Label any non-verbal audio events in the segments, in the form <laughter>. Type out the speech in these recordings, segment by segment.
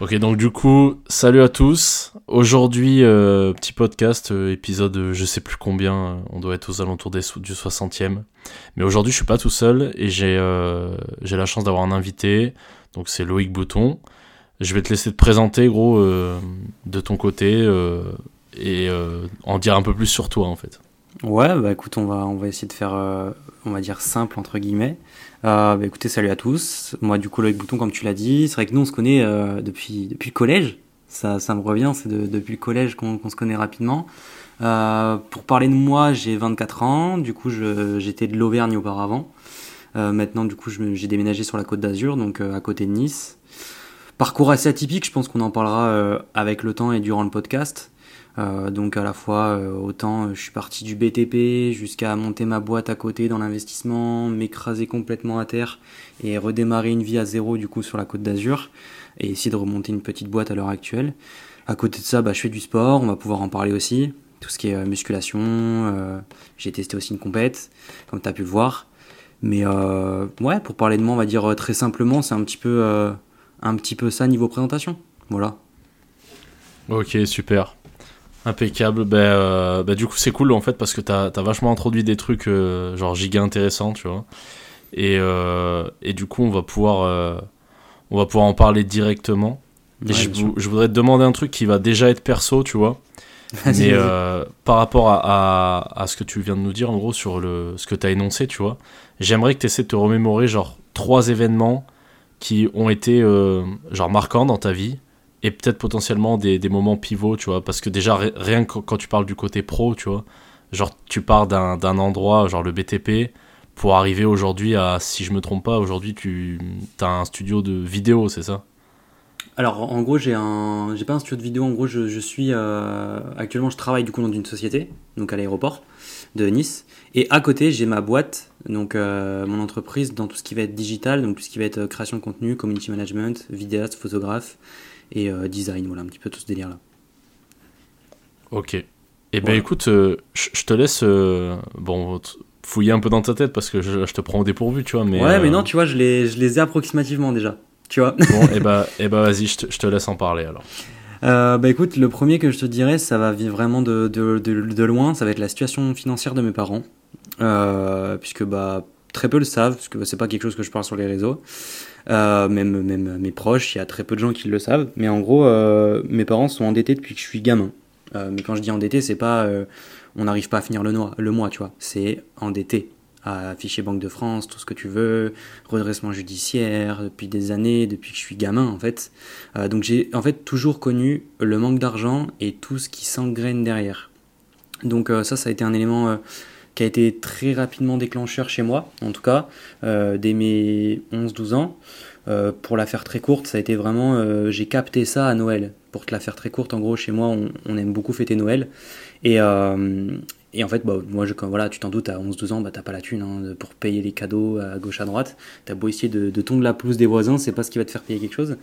Ok, donc du coup, salut à tous. Aujourd'hui, euh, petit podcast, euh, épisode euh, je sais plus combien, on doit être aux alentours des, du 60e. Mais aujourd'hui, je suis pas tout seul et j'ai j'ai la chance d'avoir un invité, donc c'est Loïc Bouton. Je vais te laisser te présenter, gros, de ton côté et en dire un peu plus sur toi en fait. Ouais, bah écoute, on va, on va essayer de faire, on va dire simple entre guillemets. Euh, bah, écoutez, salut à tous. Moi, du coup, Loïc Bouton, comme tu l'as dit, c'est vrai que nous, on se connaît euh, depuis, depuis le collège. Ça, ça me revient, c'est de, depuis le collège qu'on se connaît rapidement. Euh, pour parler de moi, j'ai 24 ans. Du coup, j'étais de l'Auvergne auparavant. Euh, maintenant, du coup, j'ai déménagé sur la côte d'Azur, donc euh, à côté de Nice. Parcours assez atypique, je pense qu'on en parlera euh, avec le temps et durant le podcast. Euh, donc à la fois, euh, autant euh, je suis parti du BTP jusqu'à monter ma boîte à côté dans l'investissement, m'écraser complètement à terre et redémarrer une vie à zéro du coup sur la côte d'Azur et essayer de remonter une petite boîte à l'heure actuelle. À côté de ça, bah, je fais du sport, on va pouvoir en parler aussi, tout ce qui est musculation. J'ai testé aussi une compète, comme tu as pu le voir. Mais ouais, pour parler de moi, on va dire très simplement, c'est un petit un petit peu ça niveau présentation. Voilà. Ok, super. Impeccable. Ben, euh, ben, du coup, c'est cool en fait parce que t'as as vachement introduit des trucs euh, genre giga intéressants, tu vois. Et, euh, et du coup, on va pouvoir, on va pouvoir en parler directement. je, je, voudrais te demander un truc qui va déjà être perso, tu vois. Mais par rapport à, à, à, ce que tu viens de nous dire, en gros, sur le, ce que tu as énoncé, tu vois, j'aimerais que tu essaies de te remémorer, genre, trois événements qui ont été, genre, marquants dans ta vie et peut-être potentiellement des, moments pivots, tu vois, parce que déjà, rien que quand tu parles du côté pro, tu vois, genre tu pars d'un endroit, genre le BTP, pour arriver aujourd'hui à, si je me trompe pas, aujourd'hui tu as un studio de vidéo, c'est ça? Alors en gros j'ai un j'ai pas un studio de vidéo en gros je, je suis euh, actuellement je travaille du coup dans une société donc à l'aéroport de Nice et à côté j'ai ma boîte donc euh, mon entreprise dans tout ce qui va être digital donc tout ce qui va être euh, création de contenu community management vidéaste photographe et euh, design, voilà un petit peu tout ce délire là. Ok. et eh ben écoute, euh, je te laisse euh, bon fouiller un peu dans ta tête parce que je, te prends au dépourvu, tu vois. Mais, ouais, mais non, tu vois, je les, je les ai approximativement déjà, tu vois. Bon, et eh bah, et bah vas-y, je te, je te laisse en parler alors. Euh, bah écoute, le premier que je te dirais, ça va vraiment de, de, de, de loin, ça va être la situation financière de mes parents. Euh, puisque bah très peu le savent, parce que c'est pas quelque chose que je parle sur les réseaux. Euh, même, même mes proches, il y a très peu de gens qui le savent. Mais en gros, euh, mes parents sont endettés depuis que je suis gamin. Euh, mais quand je dis endetté, c'est pas on n'arrive pas à finir le, noir, le mois, tu vois. C'est endetté à afficher Banque de France, tout ce que tu veux, redressement judiciaire depuis des années, depuis que je suis gamin en fait. Donc j'ai en fait toujours connu le manque d'argent et tout ce qui s'engraine derrière. Donc ça, ça a été un élément qui a été très rapidement déclencheur chez moi, en tout cas, euh, dès mes 11-12 ans. Euh, pour la faire très courte, ça a été vraiment, euh, j'ai capté ça à Noël. Pour te la faire très courte, en gros, chez moi, on, aime beaucoup fêter Noël. Et, en fait, bah, moi, je, voilà, tu t'en doutes, à 11-12 ans, bah, t'as pas la thune hein, pour payer les cadeaux à gauche, à droite. T'as beau essayer de, de tondre la pelouse des voisins, c'est pas ce qui va te faire payer quelque chose.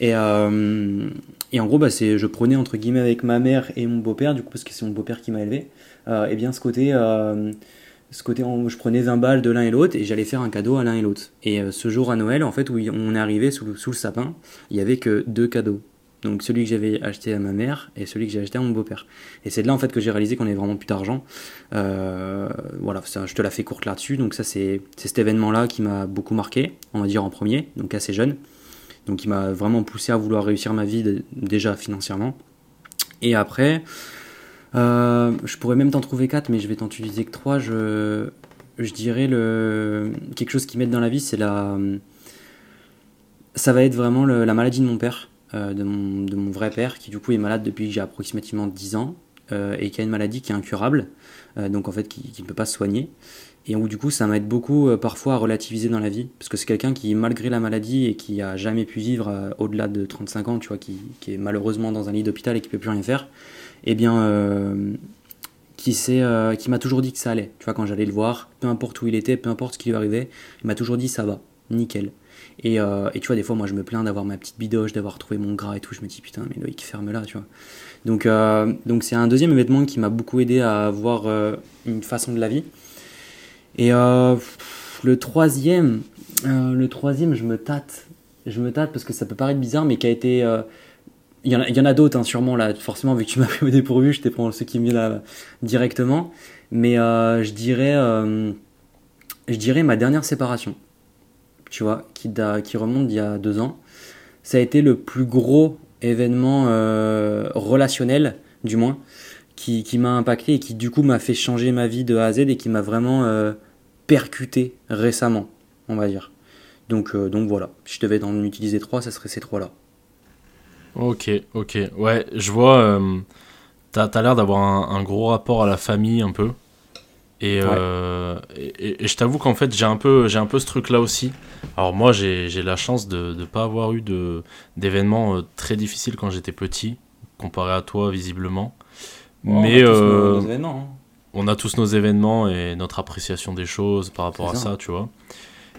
Et, en gros, bah, je prenais entre guillemets avec ma mère et mon beau-père, du coup, parce que c'est mon beau-père qui m'a élevé et bien ce côté, euh, ce côté je prenais 20 balles de l'un et l'autre et j'allais faire un cadeau à l'un et l'autre. Et euh, ce jour à Noël, en fait, où on est arrivé sous, le sapin, il y avait que deux cadeaux. Donc celui que j'avais acheté à ma mère et celui que j'ai acheté à mon beau-père. Et c'est de là en fait que j'ai réalisé qu'on avait vraiment plus d'argent. Euh, voilà, ça, je te la fais courte là-dessus. Donc ça c'est cet événement-là qui m'a beaucoup marqué, on va dire en premier, donc assez jeune. Donc il m'a vraiment poussé à vouloir réussir ma vie déjà financièrement. Et après, euh, je pourrais même t'en trouver 4, mais je vais t'en utiliser que 3. Je, je dirais quelque chose qui m'aide dans la vie, c'est la. Ça va être vraiment la maladie de mon père, euh, de, mon, vrai père, qui du coup est malade depuis que j'ai approximativement 10 ans, euh, et qui a une maladie qui est incurable, donc en fait qui ne peut pas se soigner. Et où du coup ça m'aide beaucoup parfois à relativiser dans la vie, parce que c'est quelqu'un qui, malgré la maladie et qui a jamais pu vivre au-delà de 35 ans, tu vois, qui, qui, est malheureusement dans un lit d'hôpital et qui peut plus rien faire, eh bien, euh, qui, euh, qui m'a toujours dit que ça allait. Tu vois, quand j'allais le voir, peu importe où il était, peu importe ce qui lui arrivait, il m'a toujours dit ça va, nickel. Et, euh, et, tu vois, des fois, moi, je me plains d'avoir ma petite bidoche, d'avoir trouvé mon gras et tout. Je me dis, putain, mais Loïc, ferme là, tu vois. Donc, euh, donc c'est un deuxième événement qui m'a beaucoup aidé à avoir une façon de la vie. Et le troisième, le troisième, je me tâte. je me tâte parce que ça peut paraître bizarre, mais qui a été. Il y en a, il d'autres, hein, sûrement, là. Forcément, vu que tu m'as <laughs> dépourvu, je t'ai pris ceux qui me viennent là, directement. Mais euh, je dirais. euh, je dirais ma dernière séparation. Tu vois, qui, qui remonte d'il y a deux ans. Ça a été le plus gros événement euh, relationnel, du moins, qui, qui m'a impacté et qui, du coup, m'a fait changer ma vie de A à Z et qui m'a vraiment percuté récemment, on va dire. Donc, donc voilà, si je devais en utiliser trois, ça serait ces trois-là. Ok, ok. Ouais, je vois. euh, t'as l'air d'avoir un, un gros rapport à la famille un peu. Et, euh, et, je t'avoue qu'en fait, j'ai un, peu- un peu ce truc-là aussi. Alors, moi, j'ai la chance de ne pas avoir eu d'événements euh, très difficiles quand j'étais petit, comparé à toi, visiblement. Mais euh, événements. on a tous nos événements et notre appréciation des choses par rapport à ça, tu vois.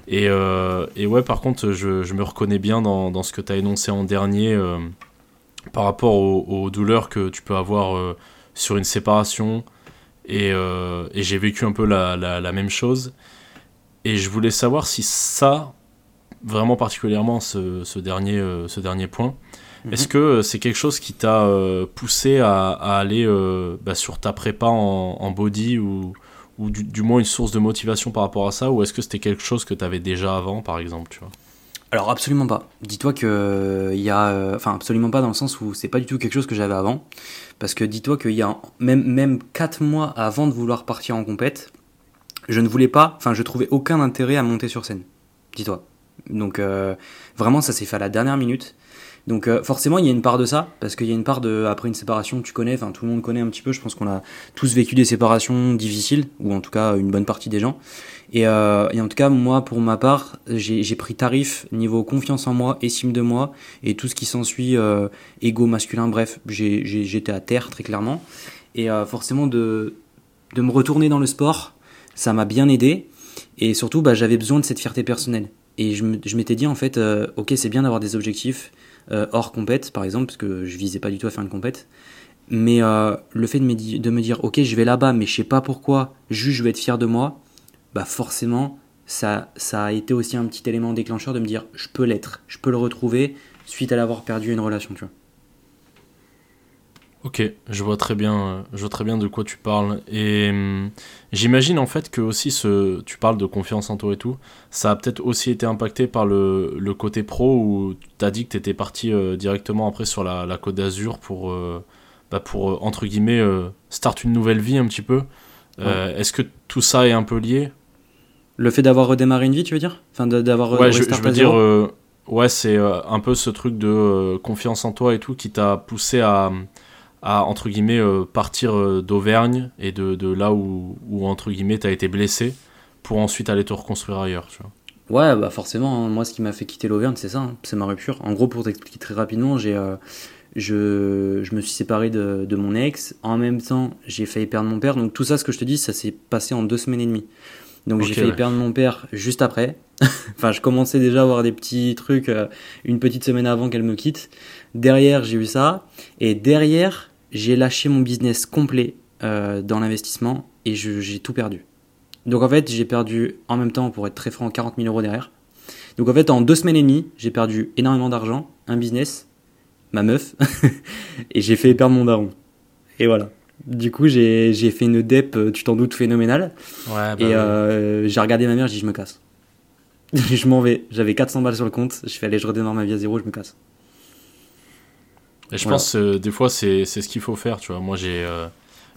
Et, euh, et ouais, par contre, je, je me reconnais bien dans, dans ce que tu as énoncé en dernier euh, par rapport aux, aux douleurs que tu peux avoir euh, sur une séparation. Et, et j'ai vécu un peu la, la, la même chose. Et je voulais savoir si ça, vraiment particulièrement ce, ce dernier, ce dernier point, Mhm. est-ce que c'est quelque chose qui t'a poussé à, à aller euh, bah, sur ta prépa en, en body ou, ou du, moins une source de motivation par rapport à ça ou est-ce que c'était quelque chose que tu avais déjà avant par exemple tu vois? Alors absolument pas. Dis-toi que il y a, euh, enfin absolument pas dans le sens où c'est pas du tout quelque chose que j'avais avant, parce que dis-toi qu'il y a même même quatre mois avant de vouloir partir en compète, je ne voulais pas, enfin je trouvais aucun intérêt à monter sur scène. Dis-toi. Donc euh, vraiment ça s'est fait à la dernière minute. Donc euh, forcément il y a une part de ça, parce qu'il y a une part de après une séparation tu connais, enfin tout le monde connaît un petit peu. Je pense qu'on a tous vécu des séparations difficiles, ou en tout cas une bonne partie des gens. Et, euh, et en tout cas, moi, pour ma part, j'ai pris tarif niveau confiance en moi, estime de moi, et tout ce qui s'ensuit, euh, ego masculin, bref, j'étais à terre, très clairement. Et euh, forcément, de, de me retourner dans le sport, ça m'a bien aidé. Et surtout, bah, j'avais besoin de cette fierté personnelle. Et je m'étais dit, en fait, euh, ok, c'est bien d'avoir des objectifs euh, hors compète, par exemple, parce que je visais pas du tout à faire une compète. Mais euh, le fait de me, di- de me dire, ok, je vais là-bas, mais je sais pas pourquoi, juste je vais être fier de moi, bah forcément, ça, ça a été aussi un petit élément déclencheur de me dire, je peux l'être, je peux le retrouver suite à l'avoir perdu une relation, tu vois. Ok, je vois très bien, euh, je vois très bien de quoi tu parles. Et hum, j'imagine en fait que aussi ce, tu parles de confiance en toi et tout, ça a peut-être aussi été impacté par le, le côté pro où tu as dit que tu étais parti euh, directement après sur la, la Côte d'Azur pour, euh, bah, pour entre guillemets, euh, start une nouvelle vie un petit peu. Est-ce que tout ça est un peu lié? Le fait d'avoir redémarré une vie, tu veux dire? Enfin, d'avoir Ouais, je, je veux dire, ouais, c'est un peu ce truc de confiance en toi et tout qui t'a poussé à, à entre guillemets, euh, partir euh, d'Auvergne et de, de là où, où, entre guillemets, t'as été blessé pour ensuite aller te reconstruire ailleurs, tu vois. Ouais, bah forcément, hein. moi ce qui m'a fait quitter l'Auvergne, c'est ça, hein. c'est ma rupture. En gros, pour t'expliquer très rapidement, j'ai, euh, je, je me suis séparé de, de mon ex. En même temps, j'ai failli perdre mon père. Donc tout ça, ce que je te dis, ça s'est passé en deux semaines et demie. Donc j'ai failli ouais. perdre mon père juste après. <laughs> enfin, je commençais déjà à avoir des petits trucs une petite semaine avant qu'elle me quitte. Derrière, j'ai eu ça. Et derrière, j'ai lâché mon business complet euh, dans l'investissement et j'ai tout perdu. Donc en fait, j'ai perdu en même temps, pour être très franc, 40 000 euros derrière. Donc en fait, en deux semaines et demie, j'ai perdu énormément d'argent, un business, ma meuf, <laughs> et j'ai fait perdre mon daron. Et voilà. Du coup, j'ai j'ai fait une dep, euh, tu t'en doutes, phénoménale. Ouais, bah et euh, j'ai regardé ma mère, j'ai dit je me casse. <laughs> je m'en vais. J'avais 400 balles sur le compte. Je fais aller, je redémarre ma vie à zéro, je me casse. Et je Voilà. pense euh, des fois c'est c'est ce qu'il faut faire, tu vois. Moi j'ai euh,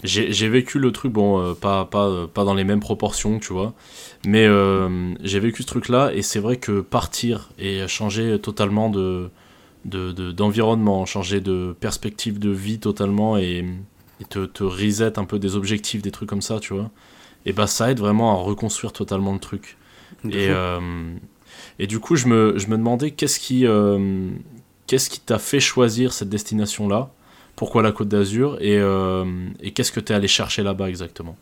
j'ai vécu le truc, bon, euh, pas, pas, euh, pas dans les mêmes proportions, tu vois. Mais euh, j'ai vécu ce truc-là et c'est vrai que partir et changer totalement de de- de- d'environnement, changer de perspective de vie totalement et, et te, te reset un peu des objectifs, des trucs comme ça, tu vois. Et bah ça aide vraiment à reconstruire totalement le truc. Et, et du coup, je me, je me demandais qu'est-ce qui euh, qu'est-ce qui t'a fait choisir cette destination-là? Pourquoi la Côte d'Azur? Et, euh, qu'est-ce que tu es allé chercher là-bas exactement?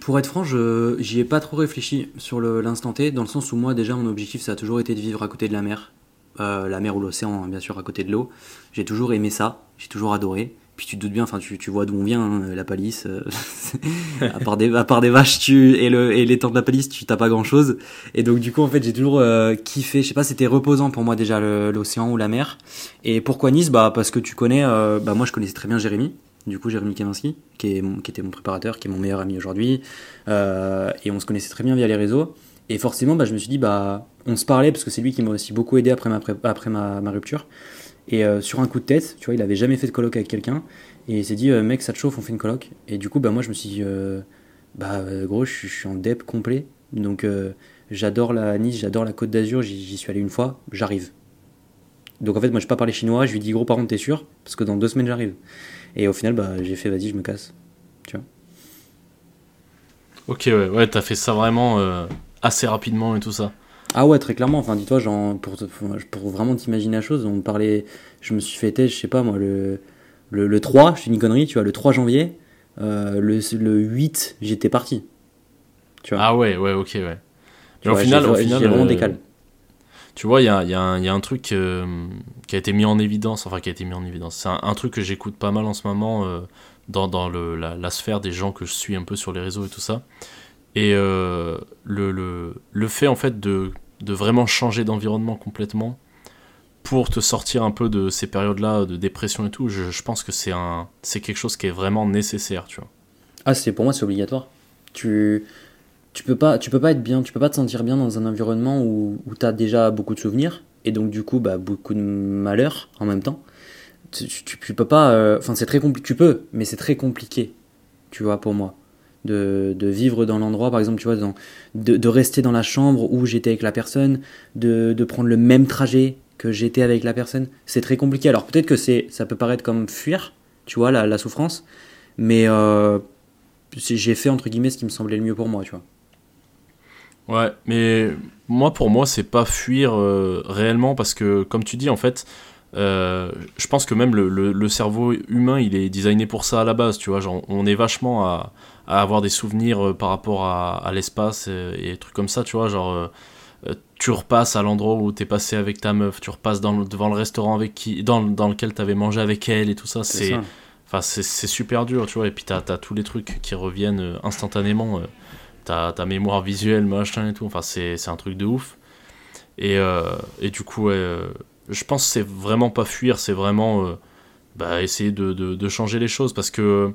Pour être franc, j'y ai pas trop réfléchi sur l'instant T, dans le sens où moi déjà mon objectif ça a toujours été de vivre à côté de la mer, Euh, la mer ou l'océan hein, bien sûr à côté de l'eau. J'ai toujours aimé ça, j'ai toujours adoré. Puis tu te doutes bien, enfin tu, tu vois d'où on vient, hein, la palisse. euh, <laughs> à, part des, à part des vaches tu, et, le, et les temps de la palisse, tu t'as pas grand chose. Et donc du coup en fait j'ai toujours euh, kiffé, je sais pas, c'était reposant pour moi déjà l'océan ou la mer. Et pourquoi Nice? Bah parce que tu connais, euh, bah moi je connaissais très bien Jérémy. Du coup Jérémy Kaminski, qui, est qui était mon préparateur, qui est mon meilleur ami aujourd'hui. Euh, et on se connaissait très bien via les réseaux. Et forcément bah, je me suis dit, bah on se parlait parce que c'est lui qui m'a aussi beaucoup aidé après ma, après ma, ma rupture. Et euh, sur un coup de tête, tu vois, il avait jamais fait de coloc avec quelqu'un. Et il s'est dit, euh, mec, ça te chauffe, on fait une coloc. Et du coup, bah, moi, je me suis dit, euh, bah, gros, je suis- en dep complet. Donc, j'adore la Nice, j'adore la Côte d'Azur, j'y suis allé une fois, j'arrive. Donc, en fait, moi, je pas parlé chinois, je lui dis, gros, par contre, t'es sûr? Parce que dans deux semaines, j'arrive. Et au final, bah, j'ai fait, vas-y, je me casse. Ok, ouais, ouais, t'as fait ça vraiment assez rapidement et tout ça. Ah ouais, très clairement. Enfin, dis-toi, genre, pour, vraiment t'imaginer la chose, on parlait. Je me suis fêté, je sais pas moi, le, le, le 3, je fais une connerie, tu vois, le 3 janvier. euh, le, le 8, j'étais parti. Tu vois. Ah ouais, ouais, ok, ouais. Mais au vois, final, au final, vraiment euh, décalé. Tu vois, il y a, y a y a un truc euh, qui a été mis en évidence, enfin qui a été mis en évidence. C'est un, un truc que j'écoute pas mal en ce moment euh, dans, dans le, la, la sphère des gens que je suis un peu sur les réseaux et tout ça. Et le, le, le fait en fait de, de vraiment changer d'environnement complètement pour te sortir un peu de ces périodes-là de dépression et tout, je, pense que c'est un c'est quelque chose qui est vraiment nécessaire, tu vois. Ah, c'est pour moi, c'est obligatoire. Tu. Tu peux, pas, tu peux pas être bien, tu peux pas te sentir bien dans un environnement où, où tu as déjà beaucoup de souvenirs et donc du coup bah, beaucoup de malheur en même temps. Tu, tu, tu peux pas, euh, enfin c'est très compliqué, tu peux, mais c'est très compliqué, tu vois, pour moi. De, de vivre dans l'endroit, par exemple, tu vois, dans, de, rester dans la chambre où j'étais avec la personne, de, de prendre le même trajet que j'étais avec la personne. C'est très compliqué. Alors peut-être que c'est, ça peut paraître comme fuir, tu vois, la, la souffrance, mais euh, j'ai fait entre guillemets ce qui me semblait le mieux pour moi, tu vois. Ouais, mais moi, pour moi, c'est pas fuir euh, réellement parce que, comme tu dis, en fait, euh, je pense que même le, le- le cerveau humain, il est designé pour ça à la base, tu vois. Genre, on est vachement à, à avoir des souvenirs euh, par rapport à, à l'espace et, et trucs comme ça, tu vois. Genre, euh, euh, tu repasses à l'endroit où t'es passé avec ta meuf, tu repasses dans le- devant le restaurant avec qui, dans, dans lequel t'avais mangé avec elle et tout ça. C'est. Enfin, c'est super dur, tu vois. Et puis, t'as as tous les trucs qui reviennent euh, instantanément. euh, T'as ta mémoire visuelle, machin et tout. Enfin, c'est un truc de ouf. Et, euh, et du coup, euh, je pense que c'est vraiment pas fuir, c'est vraiment euh, bah, essayer de, de, de changer les choses. Parce que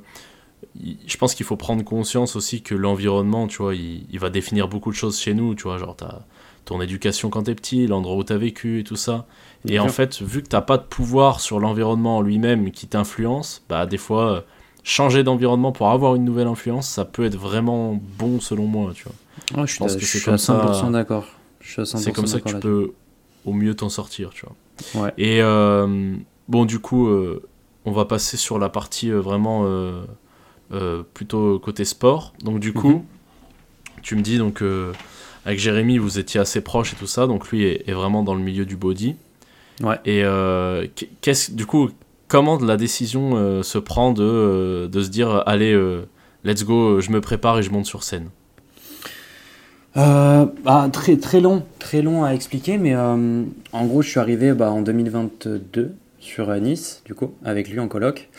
je pense qu'il faut prendre conscience aussi que l'environnement, tu vois, il, il va définir beaucoup de choses chez nous. Tu vois, genre, t'as ton éducation quand t'es petit, l'endroit où t'as vécu et tout ça. Et Bien en fait, vu que t'as pas de pouvoir sur l'environnement en lui-même qui t'influence, bah des fois, euh, changer d'environnement pour avoir une nouvelle influence, ça peut être vraiment bon selon moi, tu vois. je, suis pense à- que je c'est suis comme à 100% ça- d'accord. Je suis à 100% C'est comme ça que tu peux au mieux t'en sortir, tu vois. Ouais. Et euh, bon, du coup, euh, on va passer sur la partie euh, vraiment euh, plutôt côté sport. Donc du coup, Mhm. tu me dis donc euh, avec Jérémy, vous étiez assez proches et tout ça, donc lui est, est vraiment dans le milieu du body. Ouais. Et euh, qu'est-ce du coup, comment la décision se prend de, de se dire allez, let's go, je me prépare et je monte sur scène? Bah, très, très long, très long à expliquer, mais en gros, je suis arrivé bah, en 2022 sur euh, Nice, du coup, avec lui en coloc.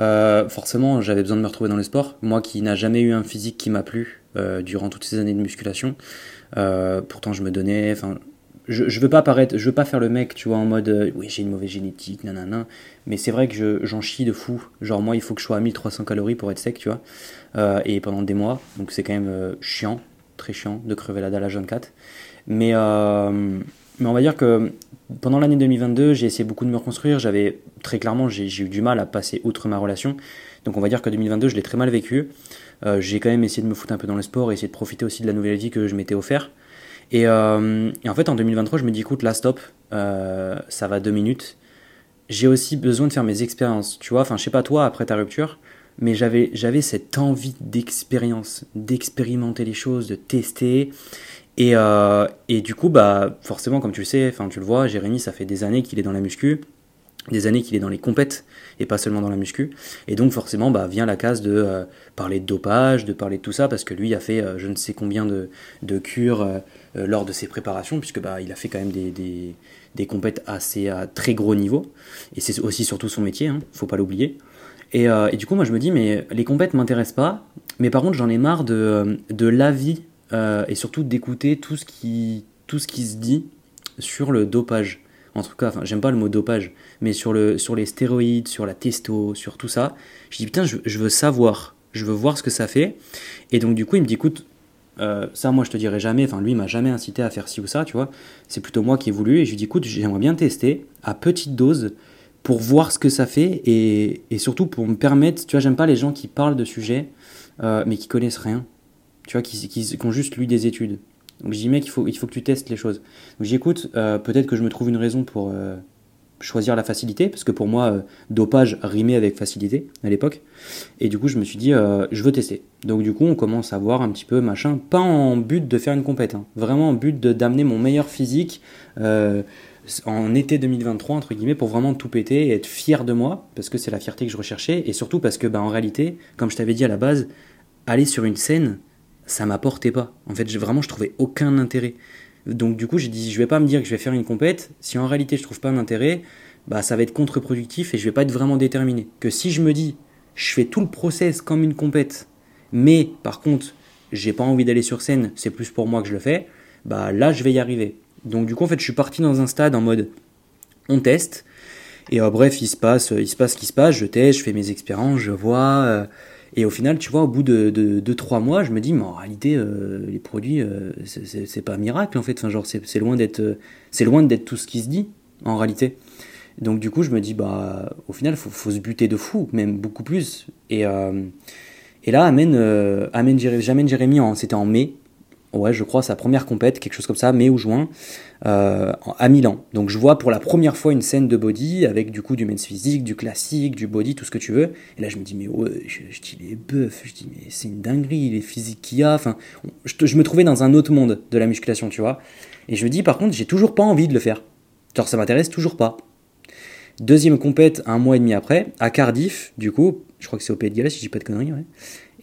Euh, forcément, j'avais besoin de me retrouver dans le sport. Moi qui n'a jamais eu un physique qui m'a plu euh, durant toutes ces années de musculation, pourtant je me donnais. Enfin, je, je veux pas paraître, je veux pas faire le mec, tu vois, en mode oui, j'ai une mauvaise génétique, nanana. Mais c'est vrai que je- j'en chie de fou. Genre, moi, il faut que je sois à 1300 calories pour être sec, tu vois. Et pendant des mois, donc c'est quand même chiant très chiant de crever la dalle à jeune 4. Mais, mais on va dire que pendant l'année 2022, j'ai essayé beaucoup de me reconstruire. J'avais très clairement, j'ai eu du mal à passer outre ma relation. Donc on va dire que 2022, je l'ai très mal vécu. Euh, j'ai quand même essayé de me foutre un peu dans le sport et essayer de profiter aussi de la nouvelle vie que je m'étais offert. Et, euh, et en fait, en 2023, je me dis, écoute, là, stop, euh, ça va deux minutes. J'ai aussi besoin de faire mes expériences, tu vois. Enfin, je sais pas toi, après ta rupture, mais j'avais cette envie d'expérience, d'expérimenter les choses, de tester. Et, euh, et du coup, bah, forcément, comme tu le sais, enfin, tu le vois, Jérémy, ça fait des années qu'il est dans la muscu, des années qu'il est dans les compètes et pas seulement dans la muscu. Et donc, forcément, bah, vient la case de euh, parler de dopage, de parler de tout ça, parce que lui a fait euh, je ne sais combien de, de cures, lors de ses préparations, puisque bah, il a fait quand même des, des, compètes assez à très gros niveau. Et c'est aussi surtout son métier, hein, faut pas l'oublier. Et, et, du coup, moi je me dis, mais les compètes m'intéressent pas, mais par contre j'en ai marre de, de l'avis et surtout d'écouter tout, ce qui, tout ce qui se dit sur le dopage. En tout cas, enfin, j'aime pas le mot dopage, mais sur, le, sur les stéroïdes, sur la testo, sur tout ça, je dis putain, je, veux savoir, je veux voir ce que ça fait. Et donc, du coup, il me dit écoute, euh, ça, moi, je te dirai jamais, enfin, lui, m'a jamais incité à faire ci ou ça, tu vois. C'est plutôt moi qui ai voulu, et je lui dis écoute, j'aimerais bien tester à petite dose pour voir ce que ça fait et, et surtout pour me permettre, tu vois, j'aime pas les gens qui parlent de sujets euh, mais qui connaissent rien, tu vois, qui, qui, ont juste lu des études. Donc je dis, mec, il faut, il faut que tu testes les choses. Donc j'écoute, euh, peut-être que je me trouve une raison pour euh, choisir la facilité, parce que pour moi, euh, dopage rimait avec facilité à l'époque. Et du coup, je me suis dit, je veux tester. Donc du coup, on commence à voir un petit peu machin, pas en but de faire une compète, hein. vraiment en but d'amener mon meilleur physique en été 2023, entre guillemets, pour vraiment tout péter et être fier de moi, parce que c'est la fierté que je recherchais, et surtout parce que, bah, en réalité, comme je t'avais dit à la base, aller sur une scène, ça m'apportait pas. En fait, vraiment, je trouvais aucun intérêt. Donc du coup, j'ai dit, je vais pas me dire que je vais faire une compète. Si en réalité je trouve pas d'intérêt, bah ça va être contre-productif et je vais pas être vraiment déterminé. Que si je me dis, je fais tout le process comme une compète, mais par contre, j'ai pas envie d'aller sur scène, c'est plus pour moi que je le fais, bah là, je vais y arriver. Donc du coup, en fait, je suis parti dans un stade en mode, on teste. Et euh, bref, il se passe, il se passe ce qui se passe. Je teste, je fais mes expériences, je vois. Euh, et au final, tu vois, au bout de 2-3 mois, je me dis, mais en réalité, euh, les produits, euh, c'est pas un miracle en fait. Enfin, genre, c'est loin d'être euh, c'est loin d'être tout ce qui se dit en réalité. Donc, du coup, je me dis, bah, au final, faut, faut, se buter de fou, même beaucoup plus. Et, et là, amène, amène Jérémy, Jérémy c'était en mai, ouais, je crois, sa première compète, quelque chose comme ça, mai ou juin, euh, à Milan. Donc je vois pour la première fois une scène de body avec du coup du men's physique, du classique, du body, tout ce que tu veux. Et là je me dis, mais ouais, je, dis les bœufs, je dis, mais c'est une dinguerie, les physiques qu'il y a. Enfin, je, je, me trouvais dans un autre monde de la musculation, tu vois. Et je me dis, par contre, j'ai toujours pas envie de le faire. Genre, ça m'intéresse toujours pas. Deuxième compète un mois et demi après, à Cardiff, du coup, je crois que c'est au Pays de Galles, si je dis pas de conneries, ouais.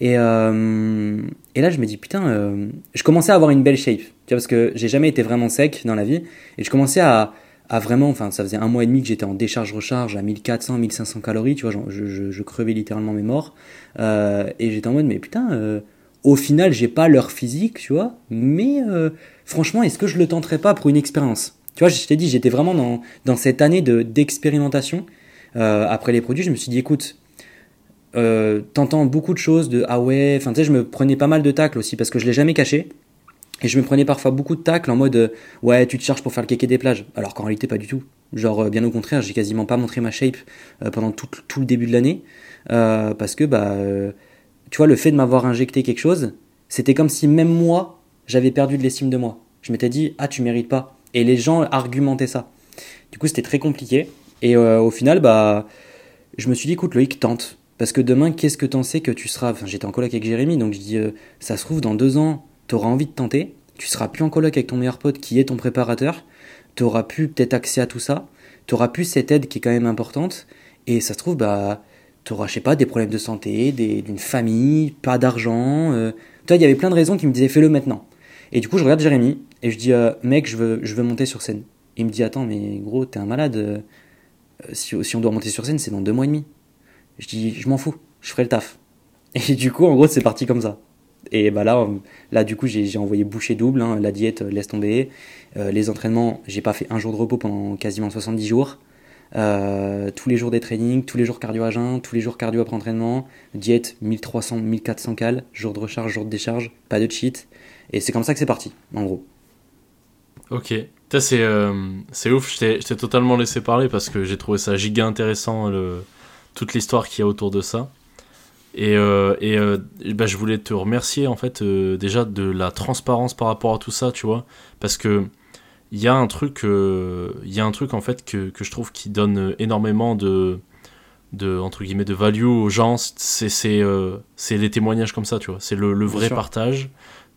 Et, euh, et là, je me dis, putain, euh, je commençais à avoir une belle shape. Tu vois, parce que j'ai jamais été vraiment sec dans la vie. Et je commençais à, à vraiment, enfin, ça faisait un mois et demi que j'étais en décharge-recharge à 1400, 1500 calories. Tu vois, je, je, je crevais littéralement mes morts. Euh, et j'étais en mode, mais putain, euh, au final, j'ai pas leur physique, tu vois. Mais euh, franchement, est-ce que je le tenterais pas pour une expérience? Tu vois, je t'ai dit, j'étais vraiment dans, dans cette année d'expérimentation. après les produits, je me suis dit, écoute, euh, t'entends beaucoup de choses de ah ouais, enfin tu sais, je me prenais pas mal de tacles aussi parce que je l'ai jamais caché. Et je me prenais parfois beaucoup de tacles en mode ouais, tu te charges pour faire le kéké des plages. Alors qu'en réalité, pas du tout. Genre, euh, bien au contraire, j'ai quasiment pas montré ma shape euh, pendant tout, tout, le début de l'année. parce que, bah, tu vois, le fait de m'avoir injecté quelque chose, c'était comme si même moi, j'avais perdu de l'estime de moi. Je m'étais dit, ah, tu mérites pas. Et les gens argumentaient ça. Du coup, c'était très compliqué. Et au final, bah, je me suis dit, écoute, Loïc, tente. Parce que demain, qu'est-ce que t'en sais que tu seras. Enfin, j'étais en coloc avec Jérémy, donc je dis, euh, ça se trouve, dans deux ans, t'auras envie de tenter. Tu seras plus en coloc avec ton meilleur pote qui est ton préparateur. T'auras plus peut-être accès à tout ça. T'auras plus cette aide qui est quand même importante. Et ça se trouve, bah, t'auras, je sais pas, des problèmes de santé, d'une famille, pas d'argent. Euh. Toi, il y avait plein de raisons qui me disaient, fais-le maintenant. Et du coup, je regarde Jérémy et je dis, euh, mec, je veux, je veux monter sur scène. il me dit, attends, mais gros, t'es un malade. si, si on doit monter sur scène, c'est dans deux mois et demi. Je dis, je m'en fous, je ferai le taf. Et du coup, en gros, c'est parti comme ça. Et bah là, là du coup, j'ai envoyé boucher double, hein, la diète, euh, laisse tomber. Euh, les entraînements, j'ai pas fait un jour de repos pendant quasiment 70 jours. Euh, tous les jours des trainings, tous les jours cardio à jeun, tous les jours cardio après entraînement, diète 1300, 1400 cal, jour de recharge, jour de décharge, pas de cheat. Et c'est comme ça que c'est parti, en gros. Ok, c'est c'est ouf, je t'ai totalement laissé parler parce que j'ai trouvé ça giga intéressant le, toute l'histoire qu'il y a autour de ça. Et, euh, et euh, bah, je voulais te remercier en fait euh, déjà de la transparence par rapport à tout ça, tu vois, parce que il y a un truc, il y a un truc en fait que, que, je trouve qui donne énormément de, de entre guillemets de value aux gens, c'est c'est les témoignages comme ça, tu vois, c'est le, le, vrai partage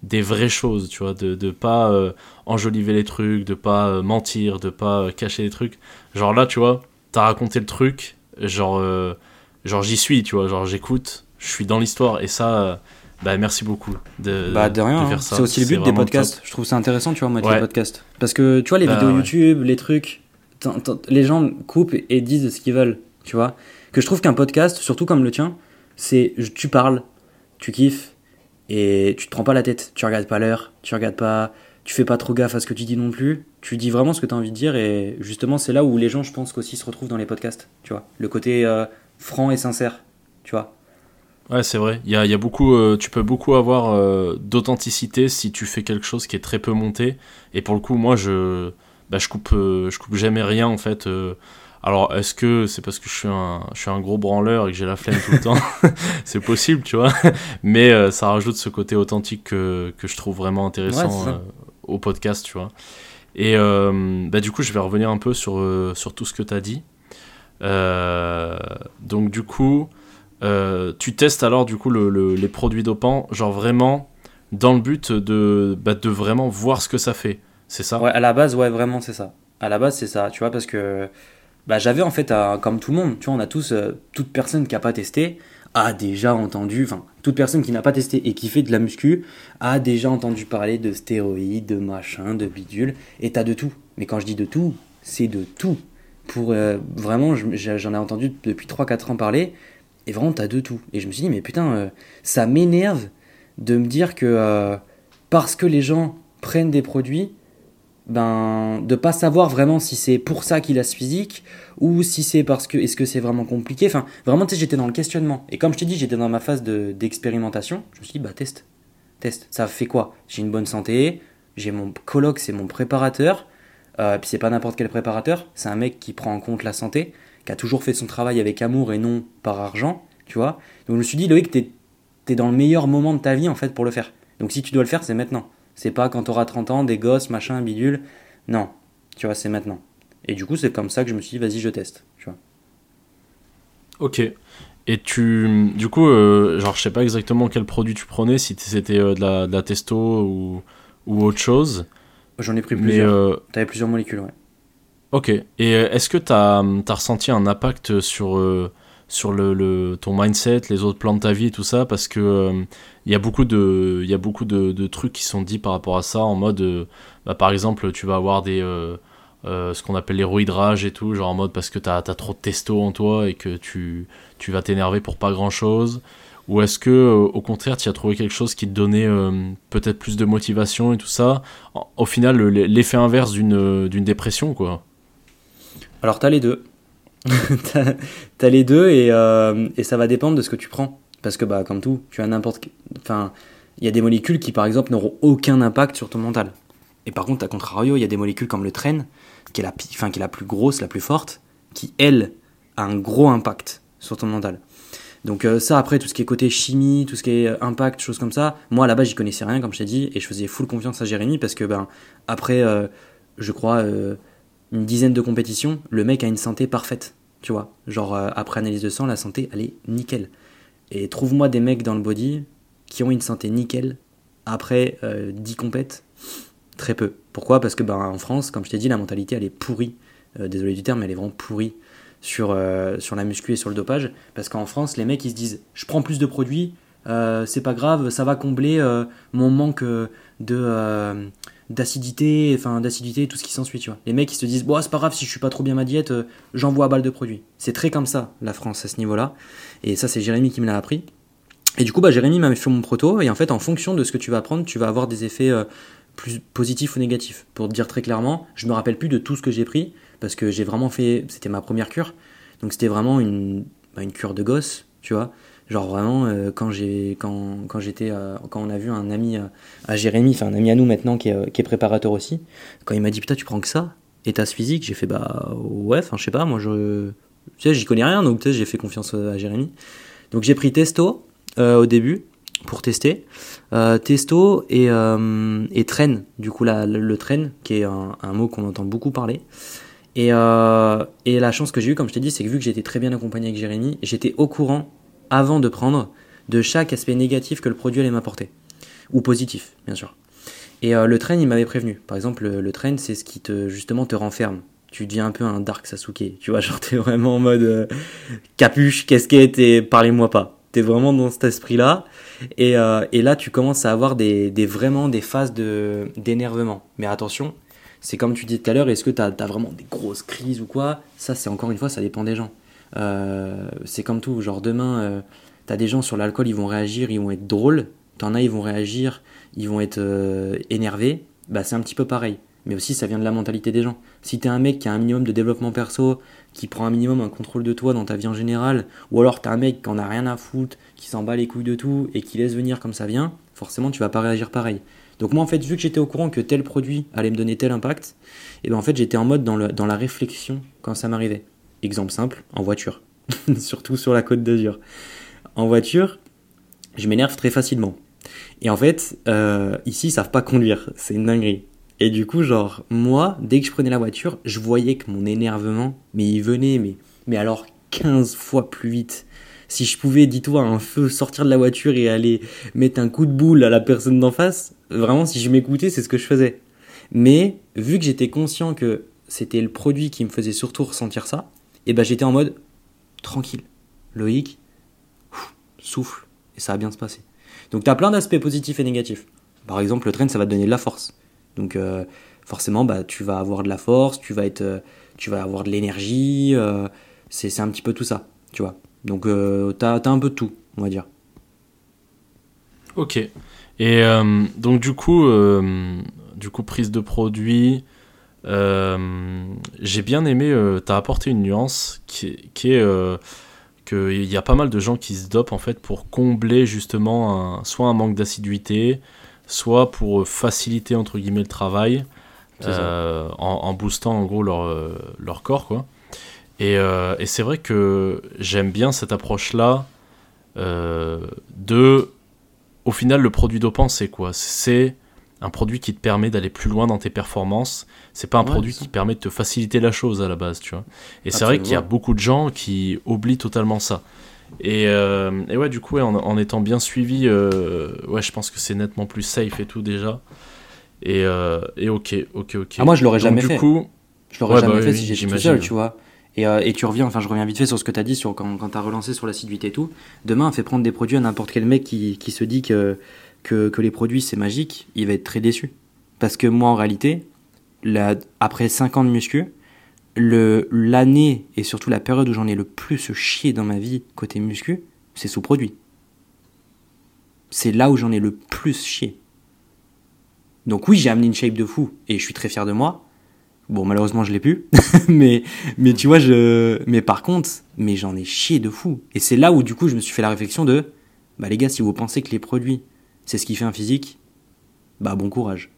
des vraies choses, tu vois, de de pas enjoliver les trucs, de pas mentir, de pas cacher les trucs. Genre là, tu vois, t'as raconté le truc genre, euh, genre j'y suis, tu vois, genre j'écoute, je suis dans l'histoire, et ça, bah merci beaucoup de, bah, de rien. faire hein. ça. C'est aussi le but des podcasts. top. Je trouve ça intéressant, tu vois, moi, Ouais. les podcasts. Parce que, tu vois, les Bah, vidéos ouais. YouTube, les trucs, les gens coupent et disent ce qu'ils veulent, tu vois. Que je trouve qu'un podcast, surtout comme le tien, c'est tu parles, tu kiffes et tu te prends pas la tête. Tu regardes pas l'heure, tu regardes pas, tu fais pas trop gaffe à ce que tu dis non plus. Tu dis vraiment ce que tu as envie de dire et justement, c'est là où les gens, je pense, qu'aussi se retrouvent dans les podcasts, tu vois. Le côté euh, franc et sincère, tu vois. Ouais, c'est vrai. Il y a, il y a beaucoup, euh, tu peux beaucoup avoir euh, d'authenticité si tu fais quelque chose qui est très peu monté. Et pour le coup, moi, je, bah, je coupe, je coupe jamais rien en fait. alors, est-ce que c'est parce que je suis un, je suis un gros branleur et que j'ai la flemme tout le temps? <laughs> C'est possible, tu vois. Mais euh, ça rajoute ce côté authentique que, que je trouve vraiment intéressant euh, au podcast, tu vois. Et euh, bah, du coup, je vais revenir un peu sur, euh, sur tout ce que tu as dit. Euh, donc, du coup, tu testes alors du coup le- le- les produits dopants, genre vraiment dans le but de, bah, de vraiment voir ce que ça fait. C'est ça? Ouais, à la base, ouais, vraiment, c'est ça. À la base, c'est ça, tu vois, parce que bah, j'avais en fait, comme tout le monde, tu vois, on a tous, toute personne qui n'a pas testé a déjà entendu, enfin, toute personne qui n'a pas testé et qui fait de la muscu a déjà entendu parler de stéroïdes, de machin, de bidule, et t'as de tout. Mais quand je dis de tout, c'est de tout. Pour euh, vraiment, j'en ai entendu depuis 3-4 ans parler, et vraiment, t'as de tout. Et je me suis dit, mais putain, euh, ça m'énerve de me dire que euh, parce que les gens prennent des produits, ben, de pas savoir vraiment si c'est pour ça qu'il a ce physique ou si c'est parce que est-ce que c'est vraiment compliqué. Enfin, vraiment, tu sais, j'étais dans le questionnement. Et comme je t'ai dit, j'étais dans ma phase de- d'expérimentation. Je me suis dit, bah, teste. Teste. Ça fait quoi? J'ai une bonne santé, j'ai mon coloc, c'est mon préparateur. Euh, puis c'est pas n'importe quel préparateur, c'est un mec qui prend en compte la santé, qui a toujours fait son travail avec amour et non par argent, tu vois. Donc je me suis dit, Loïc, t'es es dans le meilleur moment de ta vie en fait pour le faire. Donc si tu dois le faire, c'est maintenant. C'est pas quand t'auras 30 ans, des gosses, machin, bidule. Non, tu vois, c'est maintenant. Et du coup, c'est comme ça que je me suis dit, vas-y, je teste, tu vois. Ok. Et tu, du coup, euh, genre, je sais pas exactement quel produit tu prenais, si c'était euh, de, la, de la testo ou, ou autre chose. J'en ai pris plusieurs. euh, T'avais plusieurs molécules, ouais. Ok. Et euh, est-ce que tu as, ressenti un impact sur, sur le, ton mindset, les autres plans de ta vie et tout ça Parce que euh, il y a beaucoup, de, y a beaucoup de, trucs qui sont dits par rapport à ça, en mode, euh, bah, par exemple, tu vas avoir des, euh, euh, ce qu'on appelle l'héroïdrage et tout, genre en mode parce que tu as, trop de testo en toi et que tu, tu vas t'énerver pour pas grand-chose ou est-ce que, euh, au contraire, tu as trouvé quelque chose qui te donnait euh, peut-être plus de motivation et tout ça Au final, le- l'effet inverse d'une euh, d'une dépression, quoi? Alors, t'as les deux. <laughs> t'as les deux et, euh, et ça va dépendre de ce que tu prends. Parce que, bah, comme tout, tu as n'importe. Enfin, il y a des molécules qui, par exemple, n'auront aucun impact sur ton mental. Et par contre, à contrario, il y a des molécules comme le train, qui est la, qui est la plus grosse, la plus forte, qui, elle, a un gros impact sur ton mental. Donc euh, ça, après, tout ce qui est côté chimie, tout ce qui est euh, impact, choses comme ça, moi, base, j'y connaissais rien, comme je t'ai dit, et je faisais full confiance à Jérémy, parce que, ben, après, je crois, une dizaine de compétitions, le mec a une santé parfaite, tu vois. Genre, euh, après analyse de sang, la santé, elle est nickel. Et trouve-moi des mecs dans le body qui ont une santé nickel après euh, 10 compètes, très peu. Pourquoi? Parce que, ben, en France, comme je t'ai dit, la mentalité, elle est pourrie. Euh, désolé du terme, elle est vraiment pourrie sur, euh, sur la muscu et sur le dopage. Parce qu'en France, les mecs, ils se disent Je prends plus de produits, c'est pas grave, ça va combler mon manque de. D'acidité, enfin d'acidité, tout ce qui s'ensuit, tu vois. Les mecs, ils se disent, bon, c'est pas grave si je suis pas trop bien ma diète, euh, j'envoie à balle de produits. C'est très comme ça, la France, à ce niveau-là. Et ça, c'est Jérémy qui me l'a appris. Et du coup, bah, Jérémy m'a fait mon proto, et en fait, en fonction de ce que tu vas prendre, tu vas avoir des effets euh, plus positifs ou négatifs. Pour te dire très clairement, je me rappelle plus de tout ce que j'ai pris, parce que j'ai vraiment fait, c'était ma première cure. Donc c'était vraiment une, bah, une cure de gosse, tu vois. Genre vraiment, euh, quand j'ai quand, quand j'étais euh, quand on a vu un ami euh, à Jérémy, enfin un ami à nous maintenant qui est, préparateur aussi, quand il m'a dit putain tu prends que ça? Et t'as ce physique, j'ai fait bah ouais, enfin je sais pas, moi je tu sais j'y connais rien donc tu sais j'ai fait confiance à Jérémy. Donc j'ai pris testo au début pour tester, testo et et train du coup la, le, le train qui est un, mot qu'on entend beaucoup parler. Et, et la chance que j'ai eue, comme je t'ai dit, c'est que vu que j'étais très bien accompagné avec Jérémy, j'étais au courant, avant de prendre, de chaque aspect négatif que le produit allait m'apporter. Ou positif, bien sûr. Et euh, le train, il m'avait prévenu. Par exemple, le, train, c'est ce qui te, justement, te renferme. Tu deviens un peu un Dark Sasuke. Tu vois, <laughs> genre, t'es vraiment en mode euh, capuche, casquette et parlez-moi pas. t'es vraiment dans cet esprit-là. Et, euh, là, tu commences à avoir des, vraiment des phases d'énervement. Mais attention, c'est comme tu disais tout à l'heure, est-ce que tu as, vraiment des grosses crises ou quoi? Ça, c'est encore une fois, ça dépend des gens. Euh, c'est comme tout, genre demain, euh, tu as des gens sur l'alcool, ils vont réagir, ils vont être drôles. T'en as, ils vont réagir, ils vont être énervés. Bah, c'est un petit peu pareil mais aussi ça vient de la mentalité des gens. Si t'es un mec qui a un minimum de développement perso, qui prend un minimum un contrôle de toi dans ta vie en général, ou alors t'es un mec qui en a rien à foutre, qui s'en bat les couilles de tout et qui laisse venir comme ça vient, forcément tu vas pas réagir pareil. Donc moi en fait vu que j'étais au courant que tel produit allait me donner tel impact, et eh ben en fait j'étais en mode dans, le, dans la réflexion quand ça m'arrivait. Exemple simple, en voiture. <laughs> Surtout sur la côte d'Azur. En voiture, je m'énerve très facilement. Et en fait, euh, ici, ils savent pas conduire. C'est une dinguerie. Et du coup, genre, moi, dès que je prenais la voiture, je voyais que mon énervement, mais il venait, mais, mais alors 15 fois plus vite. Si je pouvais, dis-toi, un feu, sortir de la voiture et aller mettre un coup de boule à la personne d'en face, vraiment, si je m'écoutais, c'est ce que je faisais. Mais, vu que j'étais conscient que c'était le produit qui me faisait surtout ressentir ça, et ben j'étais en mode tranquille. Loïc, souffle, et ça va bien se passer. Donc tu as plein d'aspects positifs et négatifs. Par exemple, le train, ça va te donner de la force. Donc euh, forcément, bah, tu vas avoir de la force, tu vas, euh, avoir de l'énergie, euh, c'est un petit peu tout ça, tu vois. Donc tu as, un peu de tout, on va dire. Ok. Et donc du coup, du coup, prise de produit, j'ai bien aimé, tu as apporté une nuance qui, qui est qu'il y a pas mal de gens qui se dopent en fait pour combler justement soit un manque d'assiduité, soit pour faciliter entre guillemets le travail euh, en, boostant en gros leur, euh, leur corps quoi. Et, euh, et c'est vrai que j'aime bien cette approche là de au final le produit dopant c'est quoi? C'est un produit qui te permet d'aller plus loin dans tes performances. C'est pas un produit qui permet de te faciliter la chose à la base, tu vois. Et c'est vrai qu'il y a beaucoup de gens qui oublient totalement ça. Euh, et, ouais, du coup, en, étant bien suivi, euh, ouais, je pense que c'est nettement plus safe et tout déjà. Et, euh, et ok, ok, ok. Ah, moi, je l'aurais jamais fait. Coup, je l'aurais jamais bah fait si j'étais tout seul, tu vois. Et, et, tu reviens, enfin, je reviens vite fait sur ce que tu as dit sur, quand, quand tu as relancé sur l'assiduité et tout. Demain, fait prendre des produits à n'importe quel mec qui, qui se dit que, que, les produits c'est magique, il va être très déçu. Parce que moi, en réalité, après 5 ans de muscu, l'année et surtout la période où j'en ai le plus chié dans ma vie côté muscu, c'est sous-produit. C'est là où j'en ai le plus chié. Donc oui, j'ai amené une shape de fou et je suis très fier de moi. Bon, malheureusement, je l'ai plus. <laughs> mais, mais tu vois, je. Mais par contre, mais j'en ai chié de fou. Et c'est là où, du coup, je me suis fait la réflexion de Bah, les gars, si vous pensez que les produits, c'est ce qui fait un physique, bah, bon courage.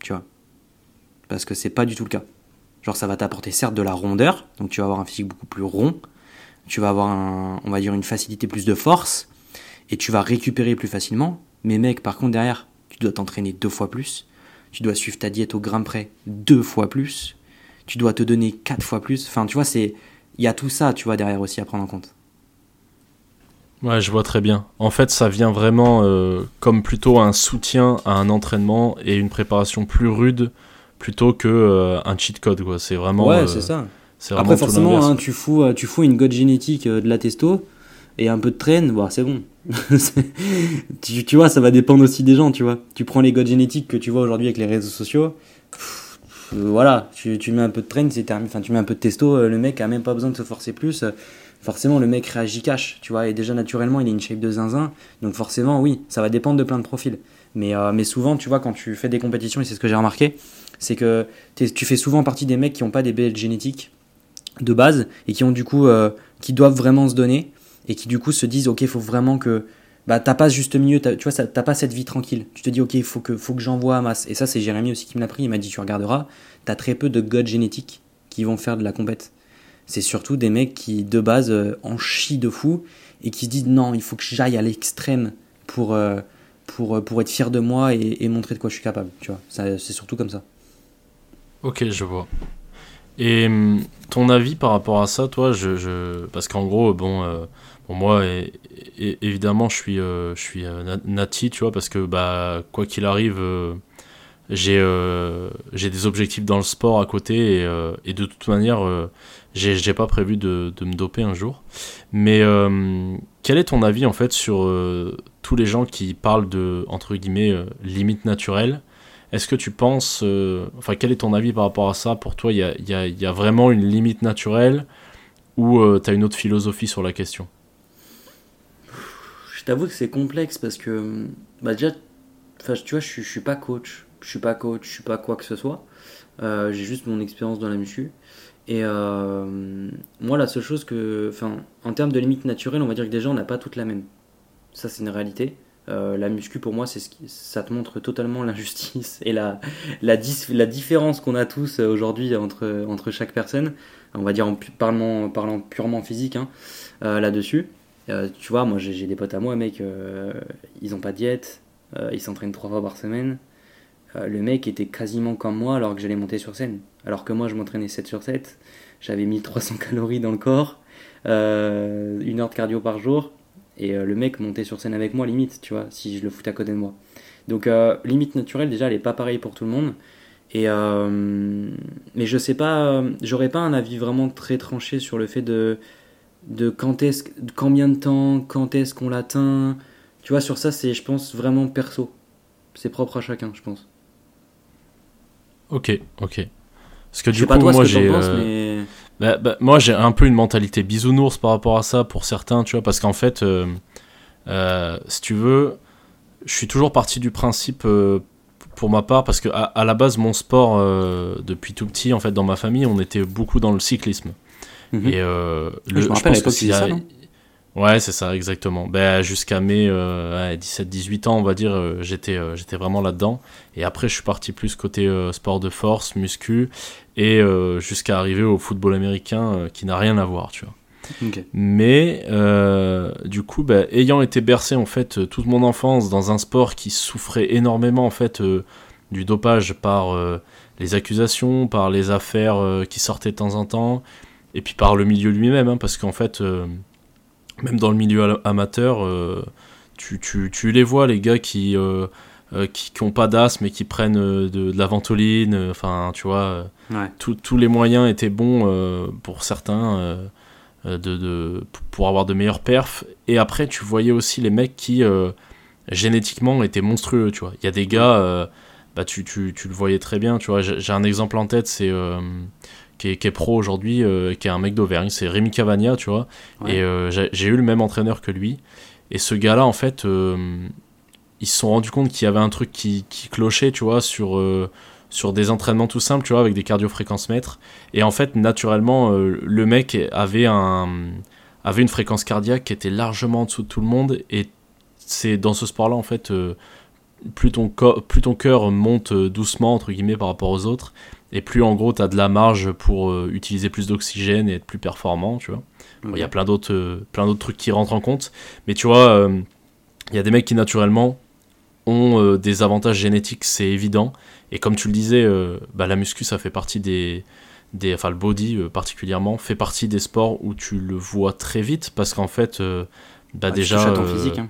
Tu vois. Parce que c'est pas du tout le cas. Genre ça va t'apporter certes de la rondeur, donc tu vas avoir un physique beaucoup plus rond, tu vas avoir un, on va dire une facilité plus de force, et tu vas récupérer plus facilement. Mais mec, par contre derrière, tu dois t'entraîner deux fois plus, tu dois suivre ta diète au gramme près deux fois plus, tu dois te donner quatre fois plus. Enfin, tu vois, c'est, il y a tout ça, tu vois, derrière aussi à prendre en compte. Ouais, je vois très bien. En fait, ça vient vraiment euh, comme plutôt un soutien à un entraînement et une préparation plus rude plutôt que euh, un cheat code quoi. C'est vraiment ouais euh, c'est ça. après forcément hein, tu fous tu fous une god génétique de la testo et un peu de traîne bah, c'est bon. <laughs> Tu, tu, vois ça va dépendre aussi des gens tu vois. Tu prends les god génétiques que tu vois aujourd'hui avec les réseaux sociaux voilà. Tu, tu, mets un peu de traîne c'est enfin tu mets un peu de testo le mec a même pas besoin de se forcer plus forcément le mec réagit cash tu vois et déjà naturellement il a une shape de zinzin. Donc forcément oui ça va dépendre de plein de profils. Mais, mais souvent tu vois quand tu fais des compétitions et c'est ce que j'ai remarqué c'est que tu fais souvent partie des mecs qui n'ont pas des belles génétiques de base et qui ont du coup euh, qui doivent vraiment se donner et qui du coup se disent ok il faut vraiment que bah t'as pas juste milieu tu vois t'as pas cette vie tranquille. Tu te dis ok faut que faut que j'envoie à masse. Et ça c'est Jérémy aussi qui me l'a pris. Il m'a dit tu regarderas t'as très peu de god génétiques qui vont faire de la compète c'est surtout des mecs qui de base euh, en chient de fou et qui se disent non il faut que j'aille à l'extrême pour euh, pour être fier de moi et, montrer de quoi je suis capable tu vois c'est surtout comme ça Ok, je vois. Et hum, ton avis par rapport à ça, toi, je, parce qu'en gros, bon, euh, moi, et, évidemment, je suis, euh, je suis euh, nati, tu vois, parce que bah, quoi qu'il arrive, j'ai j'ai des objectifs dans le sport à côté et, et de toute manière j'ai pas prévu de, de, me doper un jour. Mais quel est ton avis en fait sur tous les gens qui parlent de entre guillemets limites naturelles? Est-ce que tu penses, euh, enfin quel est ton avis par rapport à ça? Pour toi, il y a, vraiment une limite naturelle ou euh, tu as une autre philosophie sur la question? Je t'avoue que c'est complexe parce que bah déjà, tu vois, je, je suis pas coach, je suis pas coach, je suis pas quoi que ce soit. Euh, j'ai juste mon expérience dans la muscu. Et moi, la seule chose que, enfin, en termes de limite naturelle, on va dire que déjà, on n'a pas toutes la même. Ça, c'est une réalité. Euh, la muscu pour moi c'est ce qui, ça te montre totalement <laughs> l'injustice et la, la, la différence qu'on a tous euh, aujourd'hui entre, entre chaque personne on va dire en parlant, parlant purement physique hein, euh, là-dessus tu vois moi j'ai des potes à moi mec ils ont pas de diète ils s'entraînent trois fois par semaine le mec était quasiment comme moi alors que j'allais monter sur scène alors que moi je m'entraînais 7 sur 7 j'avais 1300 calories dans le corps une heure de cardio par jour et euh, le mec montait sur scène avec moi, limite, tu vois, si je le foutais à côté de moi. Donc, euh, limite naturelle, déjà, elle est pas pareille pour tout le monde. Et euh, mais je sais pas, j'aurais pas un avis vraiment très tranché sur le fait de, de quand est-ce, combien de temps, quand est-ce qu'on l'atteint. Tu vois, sur ça, c'est, je pense, vraiment perso. C'est propre à chacun, je pense. Ok, ok. Parce que du coup, moi, j'ai. Mais... Bah, bah, moi, j'ai un peu une mentalité bisounours par rapport à ça pour certains, tu vois, parce qu'en fait, euh, euh, si tu veux, je suis toujours parti du principe, euh, pour ma part, parce que à, la base, mon sport, depuis tout petit, en fait, dans ma famille, on était beaucoup dans le cyclisme. Mhm. Et le, je me rappelle, à l'époque, ça, non? Ouais, c'est ça, exactement. Ben, Jusqu'à mes 17-18 ans, on va dire, j'étais j'étais vraiment là-dedans. Et après, je suis parti plus côté sport de force, muscu et euh, jusqu'à arriver au football américain euh, qui n'a rien à voir, tu vois. Mais euh, du coup, bah, ayant été bercé en fait toute mon enfance dans un sport qui souffrait énormément en fait du dopage par les accusations, par les affaires qui sortaient de temps en temps, et puis par le milieu lui-même, hein, parce qu'en fait, même dans le milieu amateur, tu, tu, tu, les vois les gars qui euh, qui n'ont pas d'asthme et qui prennent euh, de, la ventoline. Euh, enfin, tu vois, tous les moyens étaient bons pour certains de, de, pour avoir de meilleurs perfs. Et après, tu voyais aussi les mecs qui génétiquement étaient monstrueux. Tu vois, il y a des gars, bah, tu, tu, tu, le voyais très bien. Tu vois, j'ai un exemple en tête, c'est qui est, qui, est, pro aujourd'hui, qui est un mec d'Auvergne, c'est Rémi Cavagna, tu vois. Et j'ai eu le même entraîneur que lui. Et ce gars-là, en fait, ils se sont rendus compte qu'il y avait un truc qui, qui clochait, tu vois, sur, euh, sur des entraînements tout simples, tu vois, avec des cardiofréquences mètres. Et en fait, naturellement, euh, le mec avait, un, avait une fréquence cardiaque qui était largement en dessous de tout le monde. Et c'est dans ce sport-là, en fait, euh, plus, ton plus ton cœur monte doucement, entre guillemets, par rapport aux autres, et plus, en gros, tu as de la marge pour utiliser plus d'oxygène et être plus performant, tu vois. Il y a plein d'autres trucs qui rentrent en compte. Mais tu vois, il y a des mecs qui, naturellement, ont euh, des avantages génétiques, c'est évident. Et comme tu le disais, euh, bah, la muscu, ça fait partie des, des enfin le body euh, particulièrement, fait partie des sports où tu le vois très vite parce qu'en fait, bah, déjà... physique. Hein.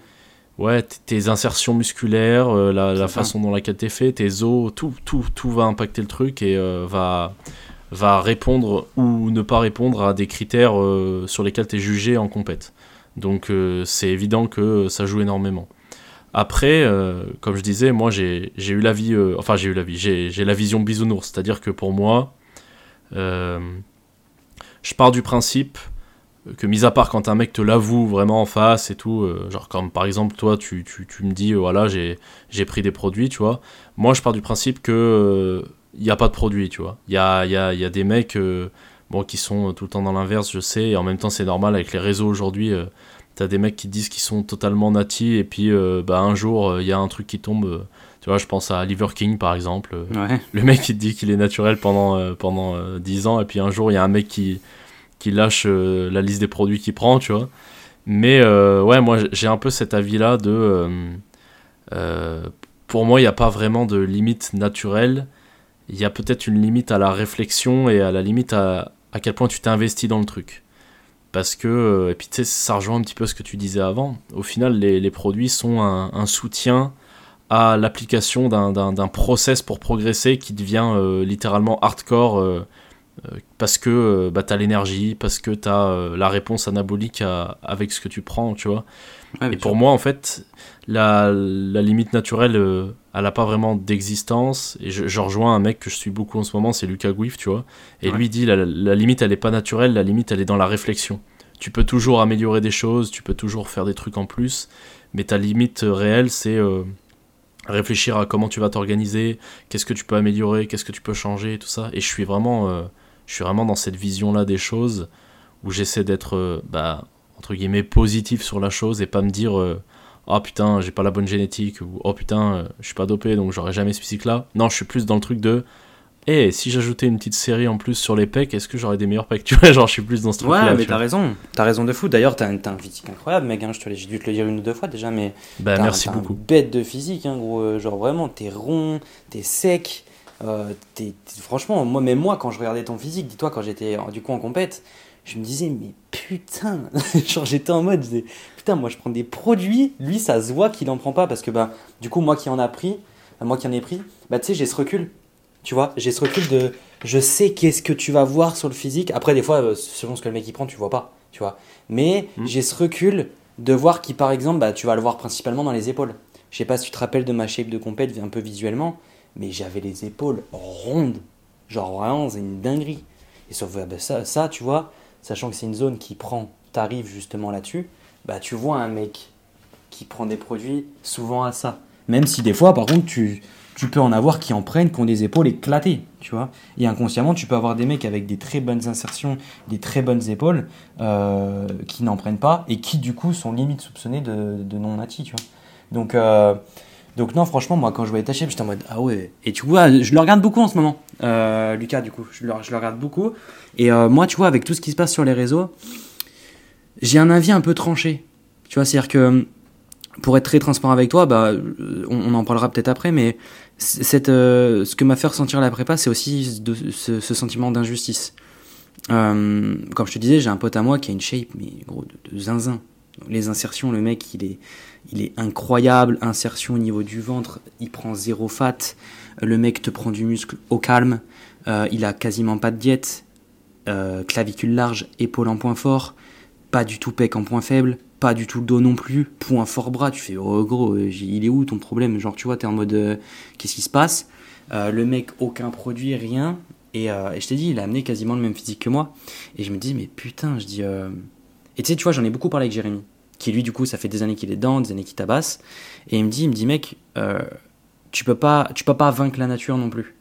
Ouais, tes insertions musculaires, la, la façon dont laquelle t'es fait, tes os, tout, tout, tout va impacter le truc et va, va répondre ou ne pas répondre à des critères sur lesquels tu es jugé en compète. Donc c'est évident que ça joue énormément. Après, euh, comme je disais, moi j'ai eu la vie, euh, enfin j'ai eu la vie, j'ai la vision bisounours, c'est-à-dire que pour moi, euh, je pars du principe que, mis à part quand un mec te l'avoue vraiment en face et tout, genre comme par exemple toi tu, tu, tu me dis voilà j'ai pris des produits, tu vois, moi je pars du principe que il n'y a pas de produits, tu vois, il y a, y, a, y a, des mecs bon, qui sont tout le temps dans l'inverse, je sais, et en même temps c'est normal avec les réseaux aujourd'hui T'as des mecs qui disent qu'ils sont totalement natis et puis euh, bah, un jour il y a un truc qui tombe. Euh, tu vois, je pense à Liver King par exemple. Le mec qui te dit qu'il est naturel pendant, euh, pendant 10 ans et puis un jour il y a un mec qui, qui lâche la liste des produits qu'il prend, tu vois. Mais ouais, moi j'ai un peu cet avis là de. pour moi, il n'y a pas vraiment de limite naturelle. Il y a peut-être une limite à la réflexion et à la limite à, à quel point tu t'es investi dans le truc. Parce que, euh, et puis tu sais, ça rejoint un petit peu ce que tu disais avant. Au final, les, produits sont un, soutien à l'application d'un process pour progresser qui devient littéralement hardcore parce que bah, tu as l'énergie, parce que tu as la réponse anabolique avec ce que tu prends, tu vois. et pour moi, en fait, la, la limite naturelle, elle n'a pas vraiment d'existence. Et je, rejoins un mec que je suis beaucoup en ce moment, c'est Lucas Guif, tu vois. Et lui dit la, la, limite, elle n'est pas naturelle, la limite, elle est dans la réflexion. Tu peux toujours améliorer des choses, tu peux toujours faire des trucs en plus, mais ta limite réelle, c'est euh, réfléchir à comment tu vas t'organiser, qu'est-ce que tu peux améliorer, qu'est-ce que tu peux changer, tout ça. Et je suis vraiment, euh, je suis vraiment dans cette vision-là des choses où j'essaie d'être, euh, bah, entre guillemets, positif sur la chose et pas me dire oh putain, j'ai pas la bonne génétique, ou oh putain, je suis pas dopé donc j'aurais jamais ce physique-là. Non, je suis plus dans le truc de et eh, si j'ajoutais une petite série en plus sur les pecs, est-ce que j'aurais des meilleurs pecs <laughs> Tu vois, genre je suis plus dans ce truc-là. Ouais, mais t'as raison, t'as raison de fou. D'ailleurs, t'as un, un, physique incroyable, mec. Hein, j'ai dû te le dire une ou deux fois déjà, mais. Bah, merci beaucoup. bête de physique, hein, gros. Euh, genre vraiment, t'es rond, t'es sec. Euh, franchement, moi, même moi, quand je regardais ton physique, dis-toi, quand j'étais du coup en compète, je me disais, mais putain, <laughs> genre j'étais en mode, putain, moi je prends des produits, lui ça se voit qu'il en prend pas parce que bah, du coup, moi qui en a pris, moi qui en ai pris, bah tu sais, j'ai ce recul tu vois, j'ai ce recul de je sais qu'est-ce que tu vas voir sur le physique. Après, des fois, euh, selon ce que le mec il prend, tu vois pas, tu vois. Mais mm. j'ai ce recul de voir qui, par exemple, bah, tu vas le voir principalement dans les épaules. Je sais pas si tu te rappelles de ma shape de compète un peu visuellement, mais j'avais les épaules rondes. Genre vraiment, c'est une dinguerie. Et sauf bah, ça, ça, tu vois, sachant que c'est une zone qui prend, t'arrives justement là-dessus, bah tu vois un mec qui prend des produits souvent à ça. Même si des fois, par contre, tu, tu peux en avoir qui en prennent, qui ont des épaules éclatées, tu vois. Et inconsciemment, tu peux avoir des mecs avec des très bonnes insertions, des très bonnes épaules, euh, qui n'en prennent pas, et qui du coup sont limite soupçonnés de, de non nati, tu vois. Donc, euh, donc non, franchement, moi quand je voyais ta j'étais en mode, ah ouais. Et tu vois, je le regarde beaucoup en ce moment, euh, Lucas, du coup, je le, regarde beaucoup. Et moi, tu vois, avec tout ce qui se passe sur les réseaux, j'ai un avis un peu tranché. Tu vois, c'est-à-dire que pour être très transparent avec toi, bah, on, en parlera peut-être après, mais euh, ce que m'a fait ressentir la prépa, c'est aussi de, ce, sentiment d'injustice. Euh, comme je te disais, j'ai un pote à moi qui a une shape, mais gros, de, zinzin. Les insertions, le mec, il est, il est incroyable. Insertion au niveau du ventre, il prend zéro fat. Le mec te prend du muscle au calme. Euh, il a quasiment pas de diète. clavicule large, épaule en point fort. Pas du tout pec en point faible pas du tout dos non plus, point fort bras, tu fais oh gros, euh, il est où ton problème? Genre tu vois, t'es en mode euh, qu'est-ce qui se passe? Euh, Le mec, aucun produit, rien. Et, je t'ai dit, il a amené quasiment le même physique que moi. Et je me dis, mais putain, je dis. Et tu sais, tu vois, j'en ai beaucoup parlé avec Jérémy, qui lui, du coup, ça fait des années qu'il est dedans, des années qu'il tabasse. Et il me dit, il me dit, mec, tu peux pas, tu peux pas vaincre la nature non plus.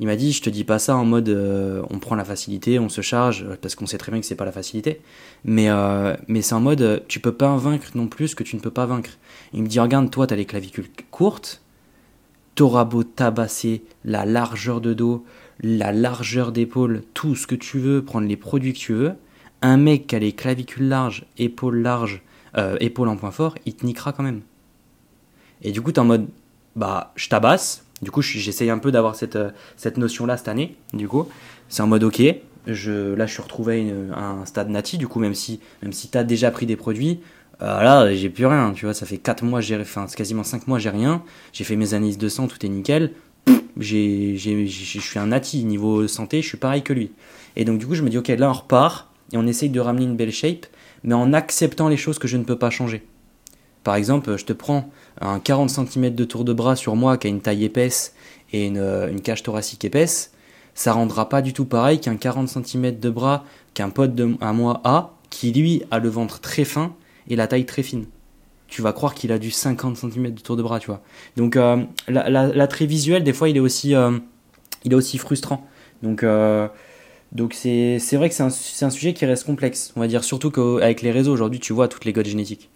Il m'a dit, je te dis pas ça en mode euh, on prend la facilité, on se charge, parce qu'on sait très bien que c'est pas la facilité. Mais, euh, mais c'est en mode tu peux pas vaincre non plus ce que tu ne peux pas vaincre. Il me dit, regarde, toi, tu as les clavicules courtes, t'auras beau tabasser la largeur de dos, la largeur d'épaule, tout ce que tu veux, prendre les produits que tu veux. Un mec qui a les clavicules larges, épaules larges, euh, épaules en point fort, il te niquera quand même. Et du coup, t'es en mode, bah, je tabasse, du coup, j'essaye un peu d'avoir cette, euh, cette notion-là cette année. Du coup, c'est en mode ok. Je, là, je suis retrouvé à un stade nati. Du coup, même si, même si tu as déjà pris des produits, euh, là, j'ai plus rien. Tu vois, ça fait 4 mois, j'ai, enfin, c'est quasiment 5 mois, j'ai rien. J'ai fait mes analyses de sang, tout est nickel. Je suis un nati niveau santé, je suis pareil que lui. Et donc, du coup, je me dis ok, là, on repart et on essaye de ramener une belle shape, mais en acceptant les choses que je ne peux pas changer. Par exemple, je te prends un 40 cm de tour de bras sur moi qui a une taille épaisse et une, cage thoracique épaisse, ça rendra pas du tout pareil qu'un 40 cm de bras qu'un pote de, à moi a, qui lui a le ventre très fin et la taille très fine. Tu vas croire qu'il a du 50 cm de tour de bras, tu vois. Donc euh, l'attrait visuel, des fois, il est aussi, euh, il est aussi frustrant. Donc euh, donc c'est vrai que c'est un, un, sujet qui reste complexe, on va dire, surtout qu'avec les réseaux aujourd'hui, tu vois toutes les codes génétiques.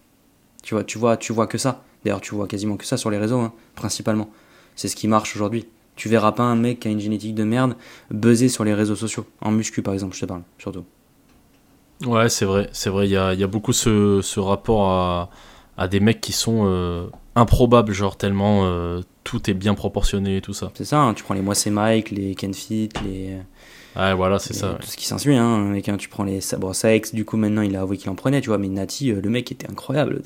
Tu vois, tu vois, tu vois que ça. D'ailleurs, tu vois quasiment que ça sur les réseaux, hein, principalement. C'est ce qui marche aujourd'hui. Tu verras pas un mec qui a une génétique de merde buzzer sur les réseaux sociaux. En muscu, par exemple, je te parle, surtout. Ouais, c'est vrai, c'est vrai. Il y a, y a, beaucoup ce, ce rapport à, à, des mecs qui sont euh, improbables, genre tellement euh, tout est bien proportionné et tout ça. C'est ça, hein, tu prends les Moissé Mike, les Kenfit, les. Ouais, voilà, c'est ça. Tout ce qui s'ensuit, hein. Hein, tu prends les. Bon, ex du coup, maintenant, il a avoué qu'il en prenait, tu vois, mais Nati, euh, le mec était incroyable.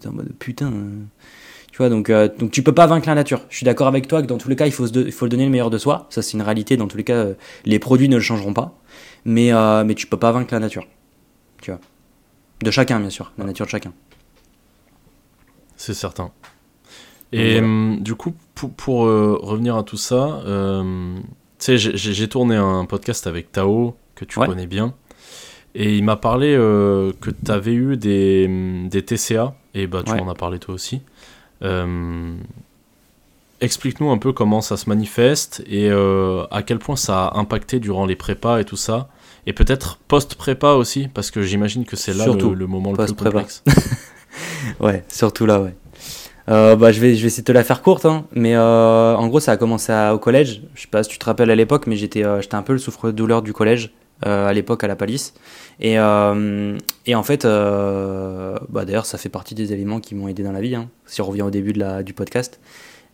T'es en mode putain. Tu vois, donc, euh, donc tu peux pas vaincre la nature. Je suis d'accord avec toi que dans tous les cas, il faut, se il faut le donner le meilleur de soi. Ça, c'est une réalité. Dans tous les cas, euh, les produits ne le changeront pas. Mais, euh, mais tu peux pas vaincre la nature. Tu vois. De chacun, bien sûr. La nature de chacun. C'est certain. Et hum, du coup, pour, pour euh, revenir à tout ça, euh, sais, j'ai- tourné un podcast avec Tao, que tu Ouais. connais bien. Et il m'a parlé euh, que tu avais eu des, des TCA, et bah tu Ouais. en as parlé toi aussi. Euh, Explique-nous un peu comment ça se manifeste et euh, à quel point ça a impacté durant les prépas et tout ça. Et peut-être post-prépa aussi, parce que j'imagine que c'est là Surtout le, le moment le plus complexe. <laughs> Ouais, surtout là, ouais. Euh, bah, je, vais, je vais essayer de te la faire courte, hein. mais euh, en gros, ça a commencé au collège. Je sais pas si tu te rappelles à l'époque, mais j'étais euh, un peu le souffre-douleur du collège à l'époque à la palisse. Et, et en fait, bah, d'ailleurs, ça fait partie des éléments qui m'ont aidé dans la vie, hein, si on revient au début de la, du podcast.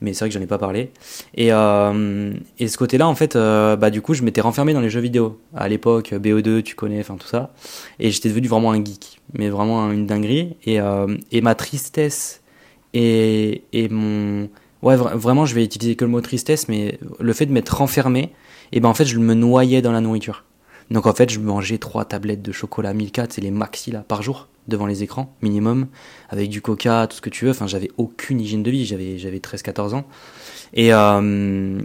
Mais c'est vrai que j'en ai pas parlé. Et, et ce côté-là, en fait, bah, du coup, je m'étais renfermé dans les jeux vidéo. À l'époque, BO2, tu connais, enfin tout ça. Et j'étais devenu vraiment un geek, mais vraiment une dinguerie. Et, et ma tristesse et, et mon. Ouais, vra- vraiment, je vais utiliser que le mot tristesse, mais le fait de m'être renfermé, et ben en fait, je me noyais dans la nourriture. Donc en fait, je mangeais trois tablettes de chocolat Milka, c'est les maxi là, par jour, devant les écrans, minimum, avec du coca, tout ce que tu veux. Enfin, j'avais aucune hygiène de vie, j'avais, j'avais 13-14 ans. Et, euh,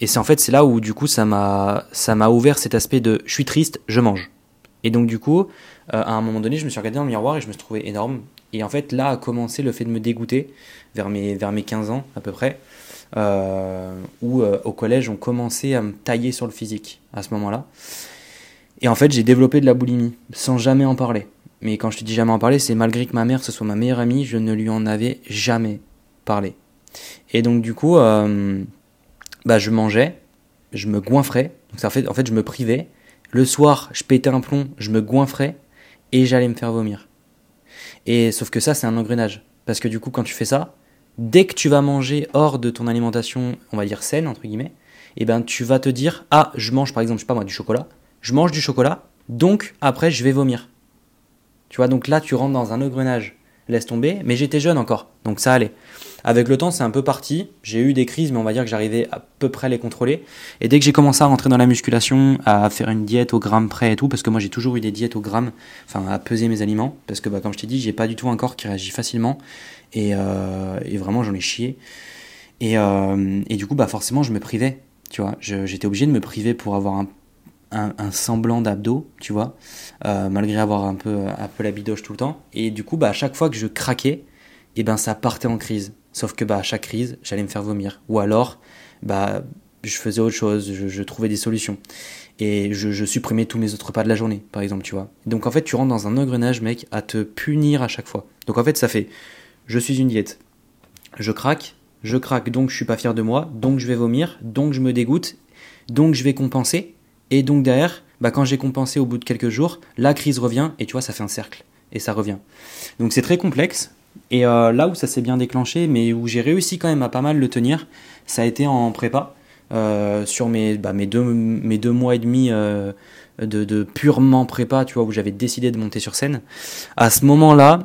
et c'est en fait, c'est là où du coup, ça m'a, ça m'a ouvert cet aspect de je suis triste, je mange. Et donc du coup, euh, à un moment donné, je me suis regardé dans le miroir et je me trouvé énorme. Et en fait, là a commencé le fait de me dégoûter, vers mes, vers mes 15 ans à peu près, euh, où euh, au collège, on commençait à me tailler sur le physique à ce moment-là. Et en fait, j'ai développé de la boulimie, sans jamais en parler. Mais quand je te dis jamais en parler, c'est malgré que ma mère, ce soit ma meilleure amie, je ne lui en avais jamais parlé. Et donc du coup, euh, bah, je mangeais, je me goinfrais, donc ça fait, en fait, je me privais. Le soir, je pétais un plomb, je me goinfrais, et j'allais me faire vomir. Et sauf que ça, c'est un engrenage. Parce que du coup, quand tu fais ça, dès que tu vas manger hors de ton alimentation, on va dire saine, entre guillemets, et ben tu vas te dire, ah, je mange par exemple, je sais pas moi, du chocolat, je mange du chocolat, donc après je vais vomir. Tu vois, donc là tu rentres dans un engrenage. Laisse tomber, mais j'étais jeune encore, donc ça allait. Avec le temps, c'est un peu parti. J'ai eu des crises, mais on va dire que j'arrivais à peu près à les contrôler. Et dès que j'ai commencé à rentrer dans la musculation, à faire une diète au gramme près et tout, parce que moi j'ai toujours eu des diètes au gramme, enfin à peser mes aliments, parce que bah, comme je t'ai dit, j'ai pas du tout un corps qui réagit facilement, et, euh, vraiment j'en ai chié. Et, euh, et du coup, bah forcément, je me privais, tu vois. J'étais obligé de me priver pour avoir un, semblant d'abdos, tu vois, euh, malgré avoir un peu, un peu la bidoche tout le temps. Et du coup, bah, à chaque fois que je craquais, et ben ça partait en crise. Sauf que bah, à chaque crise, j'allais me faire vomir. Ou alors, bah, je faisais autre chose, je, trouvais des solutions. Et je, supprimais tous mes autres repas de la journée, par exemple, tu vois. Donc en fait, tu rentres dans un engrenage, mec, à te punir à chaque fois. Donc en fait, ça fait, je suis une diète, je craque, je craque, donc je suis pas fier de moi, donc je vais vomir, donc je me dégoûte, donc je vais compenser, et donc derrière, bah, quand j'ai compensé au bout de quelques jours, la crise revient, et tu vois, ça fait un cercle, et ça revient. Donc c'est très complexe, et euh, là où ça s'est bien déclenché, mais où j'ai réussi quand même à pas mal le tenir, ça a été en prépa, euh, sur mes, bah, mes, deux, mois et demi euh, de, de purement prépa, tu vois, où j'avais décidé de monter sur scène. À ce moment-là,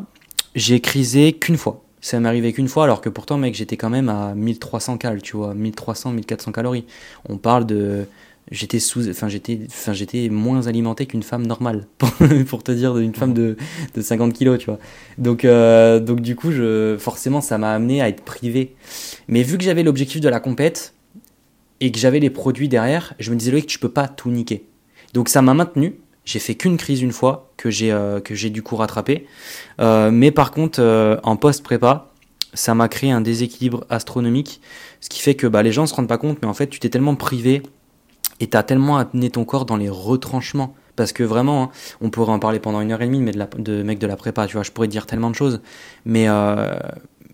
j'ai crisé qu'une fois. Ça m'est arrivé qu'une fois, alors que pourtant, mec, j'étais quand même à 1300 cal, tu vois, 1300, 1400 calories. On parle de. J'étais sous, enfin j'étais, enfin j'étais moins alimenté qu'une femme normale, <laughs> pour, te dire, une femme de, de 50 kilos, tu vois. Donc, euh, donc du coup, je, forcément, ça m'a amené à être privé. Mais vu que j'avais l'objectif de la compète et que j'avais les produits derrière, je me disais Loïc, tu peux pas tout niquer. Donc ça m'a maintenu. J'ai fait qu'une crise une fois que j'ai euh, que j'ai du coup rattrapé. Euh, mais par contre, en post-prépa, ça m'a créé un déséquilibre astronomique. Ce qui fait que bah, les gens se rendent pas compte, mais en fait, tu t'es tellement privé et t'as tellement amené ton corps dans les retranchements. Parce que vraiment, hein, on pourrait en parler pendant une heure et demie, mais de, la, de mec de la prépa, tu vois, je pourrais dire tellement de choses. Mais euh,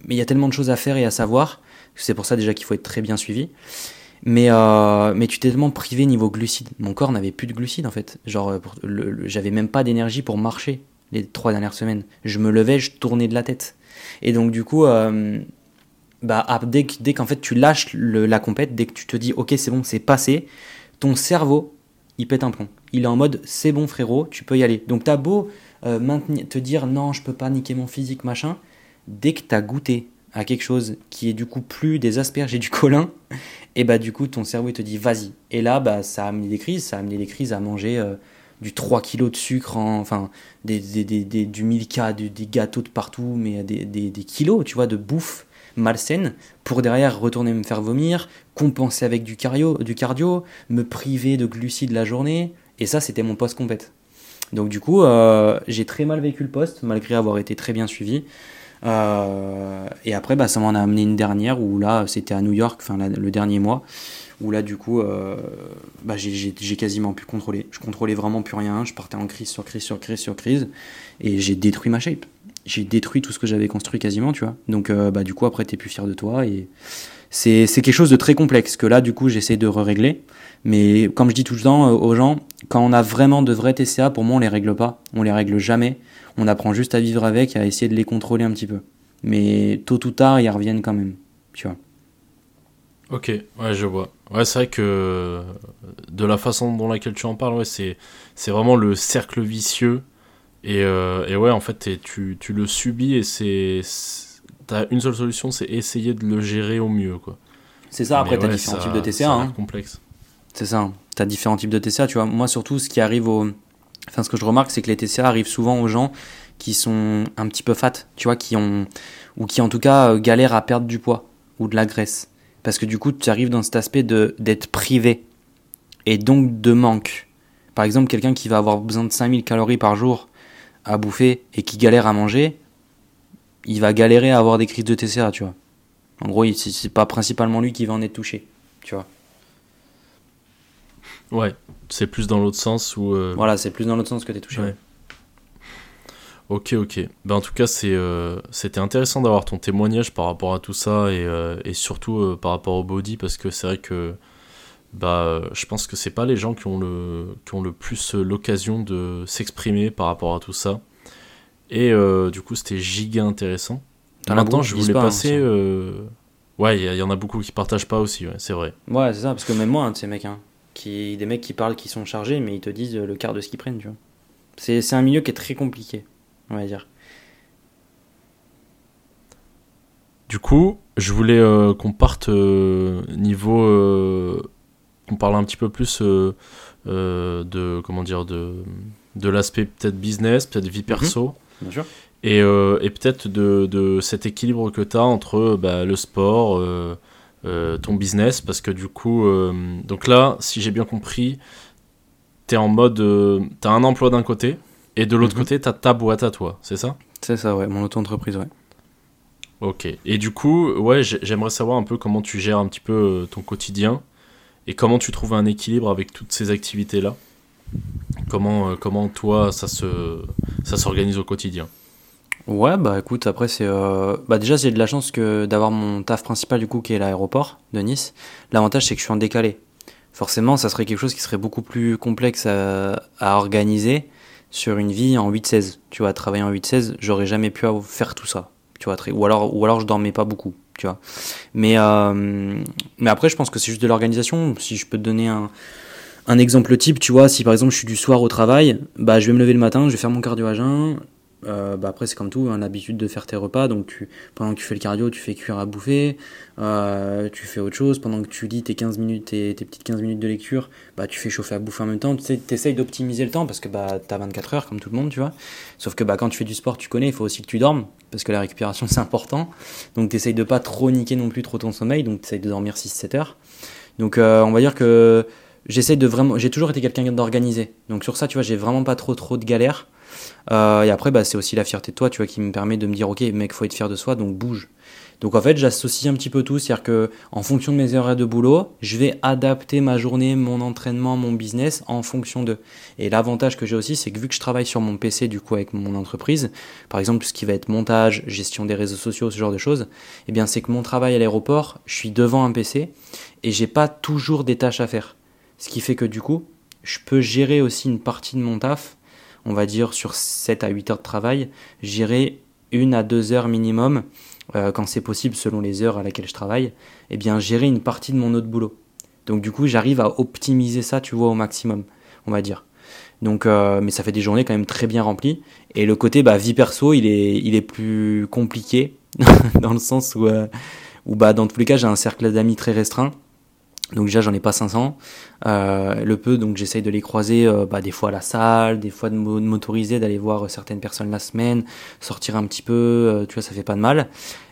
mais il y a tellement de choses à faire et à savoir. C'est pour ça déjà qu'il faut être très bien suivi. Mais, euh, mais tu t'es tellement privé niveau glucides. Mon corps n'avait plus de glucides en fait. Genre, euh, j'avais même pas d'énergie pour marcher les trois dernières semaines. Je me levais, je tournais de la tête. Et donc du coup, bah, ah, dès, dès qu'en fait tu lâches la compète, dès que tu te dis ok c'est bon, c'est passé, ton cerveau il pète un plomb. Il est en mode c'est bon frérot, tu peux y aller. Donc t'as beau euh, maintenir, te dire non je peux pas niquer mon physique machin, dès que t'as goûté à quelque chose qui est du coup plus des asperges et du colin, <laughs> et bah du coup ton cerveau il te dit vas-y. Et là bah ça a amené des crises, ça a amené des crises à manger euh, du 3 kg de sucre, enfin des, des, des, du Milka, des gâteaux de partout, mais des, des, kilos, tu vois, de bouffe malsaine pour derrière retourner me faire vomir, compenser avec du cardio, du cardio me priver de glucides la journée. Et ça, c'était mon post compète. Donc du coup, euh, j'ai très mal vécu le poste, malgré avoir été très bien suivi. Euh, et après, bah, ça m'en a amené une dernière où là, c'était à New York, enfin le dernier mois, où là, du coup, euh, bah, j'ai quasiment pu contrôler. Je contrôlais vraiment plus rien. Je partais en crise sur crise sur crise sur crise, et j'ai détruit ma shape. J'ai détruit tout ce que j'avais construit quasiment, tu vois. Donc, bah, du coup, après, t'es plus fier de toi et c'est quelque chose de très complexe que là, du coup, j'essaie de régler. Mais comme je dis tout le temps aux gens, quand on a vraiment de vrais TCA, pour moi, on les règle pas. On les règle jamais on apprend juste à vivre avec et à essayer de les contrôler un petit peu. Mais tôt ou tard, ils reviennent quand même, tu vois. Ok, ouais, je vois. Ouais, c'est vrai que de la façon dont laquelle tu en parles, ouais, c'est vraiment le cercle vicieux. Et, euh, et ouais, en fait, tu, tu le subis et c'est. T'as une seule solution, c'est essayer de le gérer au mieux, quoi. C'est ça, après, t'as différents types de TCA. Hein. complexe. C'est ça, t'as différents types de TCA, tu vois. Moi, surtout, ce qui arrive au, Enfin, ce que je remarque, c'est que les TCA arrivent souvent aux gens qui sont un petit peu fat, tu vois, qui ont, ou qui en tout cas euh, galèrent à perdre du poids ou de la graisse. Parce que du coup, tu arrives dans cet aspect de, d'être privé et donc de manque. Par exemple, quelqu'un qui va avoir besoin de 5000 calories par jour à bouffer et qui galère à manger, il va galérer à avoir des crises de TCA, tu vois. En gros, c'est pas principalement lui qui va en être touché, tu vois. Ouais, c'est plus dans l'autre sens où. Euh, voilà, c'est plus dans l'autre sens que t'es touché. Ok, ok. Ben, en tout cas, euh, c'était intéressant d'avoir ton témoignage par rapport à tout ça et, euh, et surtout par rapport au body parce que c'est vrai que bah, je pense que c'est pas les gens qui ont le, qui ont le plus l'occasion de s'exprimer par rapport à tout ça. Et du coup, c'était giga intéressant. Maintenant, je voulais passer. Ouais, il y, en a beaucoup qui partagent pas aussi, ouais, c'est vrai. Ouais, c'est ça, parce que même moi, un de ces mecs, hein, qui, des mecs qui parlent qui sont chargés, mais ils te disent le quart de ce qu'ils prennent, tu vois. C'est un milieu qui est très compliqué, on va dire. Du coup, je voulais euh, qu'on parte euh, niveau. Euh, qu'on parle un petit peu plus de. Comment dire De, de l'aspect peut-être business, peut-être vie perso. Mhm. bien sûr. Et, et peut-être de, de, cet équilibre que tu as entre bah, le sport euh, ton business parce que du coup, euh, donc là, si j'ai bien compris, tu es en mode, euh, tu as un emploi d'un côté et de l'autre mhm. côté, tu as ta boîte à toi, c'est ça? C'est ça, ouais, mon auto-entreprise, ouais. Ok, et du coup, ouais, j'aimerais savoir un peu comment tu gères un petit peu ton quotidien et comment tu trouves un équilibre avec toutes ces activités-là? Comment, comment toi, ça s'organise ça au quotidien? Ouais, bah écoute, après c'est. Euh... Bah déjà, j'ai de la chance que d'avoir mon taf principal du coup qui est l'aéroport de Nice. L'avantage c'est que je suis en décalé. Forcément, ça serait quelque chose qui serait beaucoup plus complexe à, organiser sur une vie en 8-16. Tu vois, travailler en 8-16, j'aurais jamais pu faire tout ça. Tu vois, ou, alors, ou alors je dormais pas beaucoup. Tu vois. Mais, euh... mais après, je pense que c'est juste de l'organisation. Si je peux te donner un exemple type, tu vois, si par exemple je suis du soir au travail, bah je vais me lever le matin, je vais faire mon cardio à euh, bah après c'est comme tout, hein, l'habitude de faire tes repas, donc tu, pendant que tu fais le cardio, tu fais cuire à bouffer, euh, tu fais autre chose, pendant que tu lis tes 15 minutes, tes, tes, petites 15 minutes de lecture, bah tu fais chauffer à bouffer en même temps, tu essayes d'optimiser le temps parce que bah t'as 24 heures comme tout le monde, tu vois. Sauf que bah quand tu fais du sport, tu connais, il faut aussi que tu dormes, parce que la récupération <laughs> c'est important, donc tu essayes de pas trop niquer non plus trop ton sommeil, donc tu essayes de dormir 6-7 heures. Donc euh, on va dire que j'essaie de vraiment, j'ai toujours été quelqu'un d'organisé, donc sur ça tu vois j'ai vraiment pas trop trop de galères. Euh, et après, bah, c'est aussi la fierté de toi, tu vois, qui me permet de me dire, ok, mec, faut être fier de soi, donc bouge. Donc en fait, j'associe un petit peu tout, c'est-à-dire que en fonction de mes horaires de boulot, je vais adapter ma journée, mon entraînement, mon business en fonction de. Et l'avantage que j'ai aussi, c'est que vu que je travaille sur mon PC du coup avec mon entreprise, par exemple tout ce qui va être montage, gestion des réseaux sociaux, ce genre de choses, eh bien c'est que mon travail à l'aéroport, je suis devant un PC et j'ai pas toujours des tâches à faire. Ce qui fait que du coup, je peux gérer aussi une partie de mon taf on va dire sur 7 à 8 heures de travail, j'irai une à deux heures minimum, euh, quand c'est possible selon les heures à laquelle je travaille, et eh bien gérer une partie de mon autre boulot. Donc du coup, j'arrive à optimiser ça, tu vois, au maximum, on va dire. Donc, euh, mais ça fait des journées quand même très bien remplies. Et le côté bah, vie perso, il est, il est plus compliqué <laughs> dans le sens où, euh, où bah, dans tous les cas, j'ai un cercle d'amis très restreint. Donc déjà, j'en ai pas 500. Euh, le peu, donc j'essaye de les croiser euh, bah, des fois à la salle, des fois de m'autoriser d'aller voir certaines personnes la semaine, sortir un petit peu, euh, tu vois, ça fait pas de mal.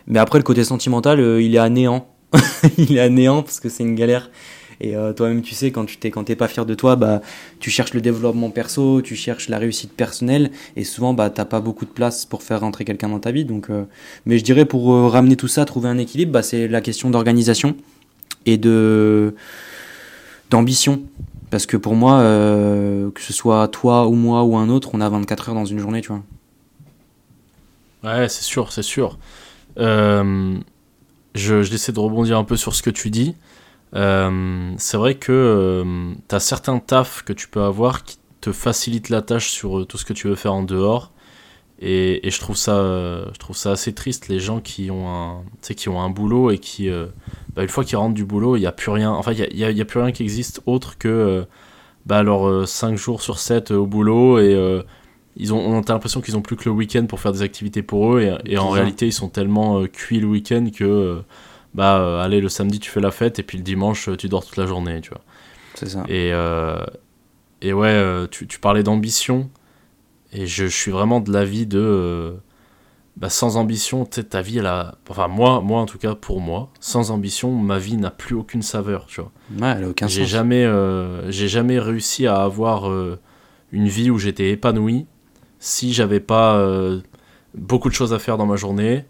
Mais après, le côté sentimental, euh, il est à néant. <laughs> il est à néant parce que c'est une galère. Et euh, toi-même, tu sais, quand tu t'es, quand t'es pas fier de toi, bah, tu cherches le développement perso, tu cherches la réussite personnelle, et souvent, bah, t'as pas beaucoup de place pour faire rentrer quelqu'un dans ta vie. Donc, euh, mais je dirais pour euh, ramener tout ça, trouver un équilibre, bah, c'est la question d'organisation et de d'ambition. Parce que pour moi, euh, que ce soit toi ou moi ou un autre, on a 24 heures dans une journée, tu vois. Ouais, c'est sûr, c'est sûr. Euh, je, je essaie de rebondir un peu sur ce que tu dis. Euh, c'est vrai que tu as certains tafs que tu peux avoir qui te facilitent la tâche sur tout ce que tu veux faire en dehors. Et, et je, trouve ça, je trouve ça assez triste, les gens qui ont un, qui ont un boulot et qui, bah, une fois qu'ils rentrent du boulot, il n'y a plus rien. Enfin, il n'y a, plus rien qui existe autre que euh, bah, leurs 5 jours sur 7 au boulot. Et euh, ils ont, on a l'impression qu'ils ont plus que le week-end pour faire des activités pour eux. Et, et en réalité, ils sont tellement euh, cuits le week-end que. euh, bah euh, allez le samedi tu fais la fête et puis le dimanche euh, tu dors toute la journée tu vois C'est ça. et euh, et ouais euh, tu, tu parlais d'ambition et je, je suis vraiment de l'avis de euh, bah, sans ambition ta vie elle a enfin moi moi en tout cas pour moi sans ambition ma vie n'a plus aucune saveur tu vois Ouais, elle a aucun j'ai sens. jamais euh, j'ai jamais réussi à avoir euh, une vie où j'étais épanoui si j'avais pas euh, beaucoup de choses à faire dans ma journée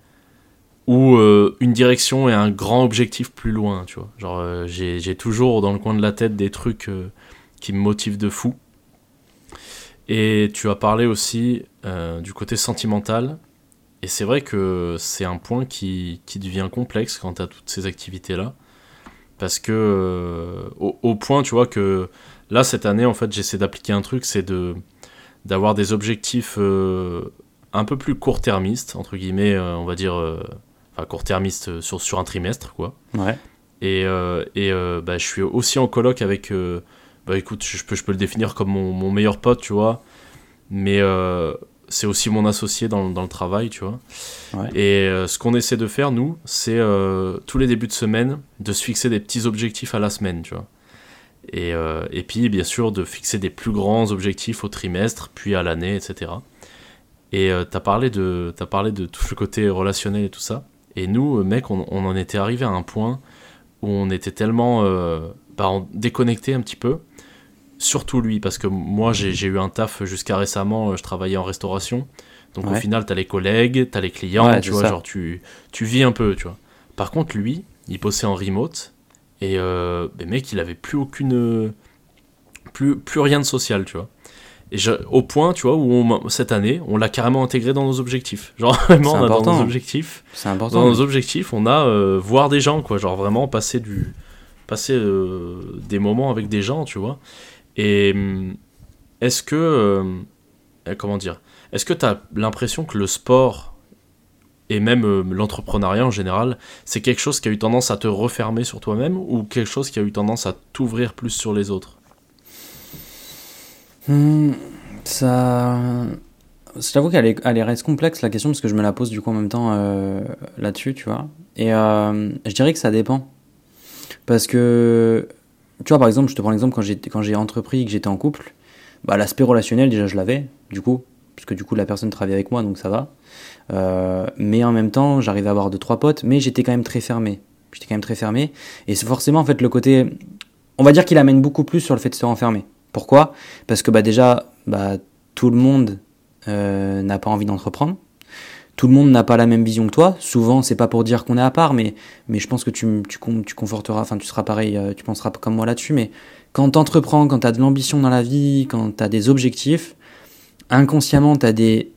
ou une direction et un grand objectif plus loin, tu vois. Genre, j'ai j'ai toujours dans le coin de la tête des trucs qui me motivent de fou. Et tu as parlé aussi du côté sentimental. Et c'est vrai que c'est un point qui, qui devient complexe quand tu as toutes ces activités-là. Parce que, euh, au, au point, tu vois, que là, cette année, en fait, j'essaie d'appliquer un truc, c'est de d'avoir des objectifs euh, un peu plus court-termistes, entre guillemets, euh, on va dire, euh, enfin court-termistes sur, sur un trimestre, quoi. Ouais. Et, et bah, je suis aussi en coloc avec, bah écoute, je peux, je peux le définir comme mon, mon meilleur pote, tu vois, mais c'est aussi mon associé dans, dans le travail, tu vois. Ouais. Et euh, ce qu'on essaie de faire, nous, c'est euh, tous les débuts de semaine, de se fixer des petits objectifs à la semaine, tu vois. Et, euh, et puis, bien sûr, de fixer des plus grands objectifs au trimestre, puis à l'année, etc. Et t'as parlé, de, t'as parlé de tout le côté relationnel et tout ça. Et nous, mec, on, on en était arrivé à un point où on était tellement bah, déconnecté un petit peu. Surtout lui, parce que moi, j'ai j'ai eu un taf jusqu'à récemment, euh, je travaillais en restauration. Donc au final, t'as les collègues, t'as les clients, Ouais, tu vois, ça. genre tu, tu vis un peu, tu vois. Par contre, lui, il bossait en remote et euh, ben, mec, il avait plus aucune. Plus, plus rien de social, tu vois. Et je- au point, tu vois, où on- cette année, on l'a carrément intégré dans nos objectifs. <laughs> Genre vraiment, C'est on a dans nos objectifs C'est dans important. nos objectifs, on a euh, voir des gens, quoi. Genre vraiment passer du, passer euh, des moments avec des gens, tu vois. Et hum, est-ce que, euh, euh, comment dire, est-ce que tu as l'impression que le sport et même euh, l'entrepreneuriat en général, c'est quelque chose qui a eu tendance à te refermer sur toi-même ou quelque chose qui a eu tendance à t'ouvrir plus sur les autres? Hmm, ça. Je t'avoue qu'elle est, elle reste complexe la question parce que je me la pose du coup en même temps euh, là-dessus, tu vois. Et je dirais que ça dépend. Parce que, tu vois, par exemple, je te prends l'exemple quand j'ai, quand j'ai entrepris que j'étais en couple, bah, l'aspect relationnel, déjà, je l'avais, du coup, puisque du coup, la personne travaillait avec moi, donc ça va. Euh, mais en même temps, j'arrivais à avoir deux, trois potes, mais j'étais quand même très fermé. J'étais quand même très fermé. Et c'est forcément, en fait, le côté. On va dire qu'il amène beaucoup plus sur le fait de se renfermer. Pourquoi? Parce que bah, déjà, bah, tout le monde euh, n'a pas envie d'entreprendre. Tout le monde n'a pas la même vision que toi. Souvent, c'est pas pour dire qu'on est à part, mais, je pense que tu, tu, tu conforteras, enfin, tu seras pareil, euh, tu penseras comme moi là-dessus. Mais quand t'entreprends, quand t'as de l'ambition dans la vie, quand t'as des objectifs, inconsciemment, t'as des.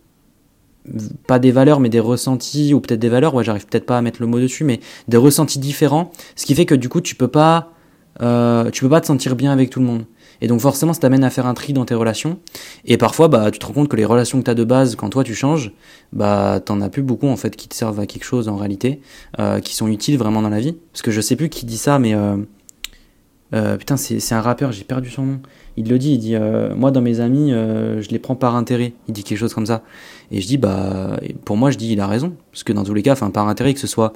Pas des valeurs, mais des ressentis, ou peut-être des valeurs, ouais, j'arrive peut-être pas à mettre le mot dessus, mais des ressentis différents. Ce qui fait que du coup, tu peux pas. euh, tu peux pas te sentir bien avec tout le monde. Et donc forcément, ça t'amène à faire un tri dans tes relations. Et parfois, bah, tu te rends compte que les relations que tu as de base, quand toi tu changes, bah, t'en as plus beaucoup en fait qui te servent à quelque chose en réalité, euh, qui sont utiles vraiment dans la vie. Parce que je sais plus qui dit ça, mais euh, putain, c'est un rappeur, j'ai perdu son nom. Il le dit, il dit, moi dans mes amis, je les prends par intérêt. Il dit quelque chose comme ça. Et je dis, bah, pour moi, je dis, il a raison. Parce que dans tous les cas, enfin, par intérêt, que ce soit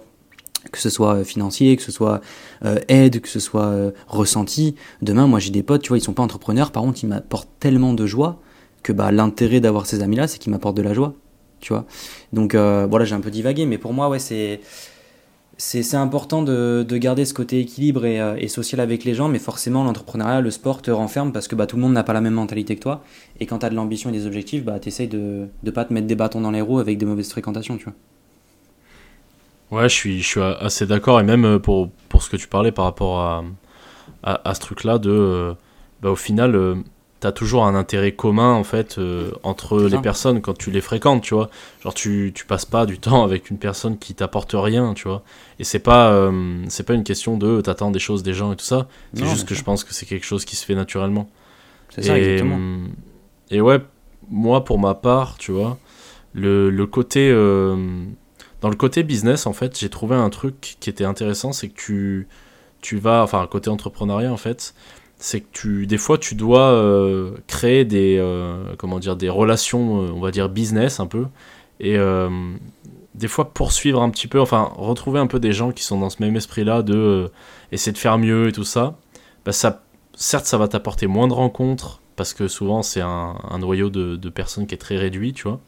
que ce soit financier, que ce soit aide, que ce soit ressenti. Demain, moi j'ai des potes, tu vois, ils sont pas entrepreneurs, par contre ils m'apportent tellement de joie que bah, l'intérêt d'avoir ces amis-là, c'est qu'ils m'apportent de la joie, tu vois. Donc voilà, j'ai un peu divagué, mais pour moi, ouais, c'est c'est important de, de, garder ce côté équilibre et, euh, social avec les gens, mais forcément l'entrepreneuriat, le sport te renferme parce que bah, tout le monde n'a pas la même mentalité que toi. Et quand tu as de l'ambition et des objectifs, bah, tu de ne pas te mettre des bâtons dans les roues avec des mauvaises fréquentations. Tu vois. Ouais, je suis, je suis assez d'accord. Et même euh, pour, pour ce que tu parlais par rapport à, à, à ce truc-là, de euh, bah, au final, t'as toujours un intérêt commun en fait euh, entre les personnes quand tu les fréquentes tu vois. Genre tu, tu passes pas du temps avec une personne qui t'apporte rien tu vois. Et c'est pas euh, c'est pas une question de t'attends des choses des gens et tout ça. C'est juste que je pense que c'est quelque chose qui se fait naturellement. C'est ça exactement. euh, et ouais moi pour ma part tu vois le, le côté dans le côté business en fait j'ai trouvé un truc qui était intéressant c'est que tu tu vas enfin côté entrepreneuriat en fait c'est que tu, des fois, tu dois euh, créer des, euh, comment dire, des relations, euh, on va dire business un peu, et des fois poursuivre un petit peu, enfin retrouver un peu des gens qui sont dans ce même esprit-là de essayer de faire mieux et tout ça. Bah, ça certes, ça va t'apporter moins de rencontres parce que souvent c'est un, noyau de, personnes qui est très réduit, tu vois.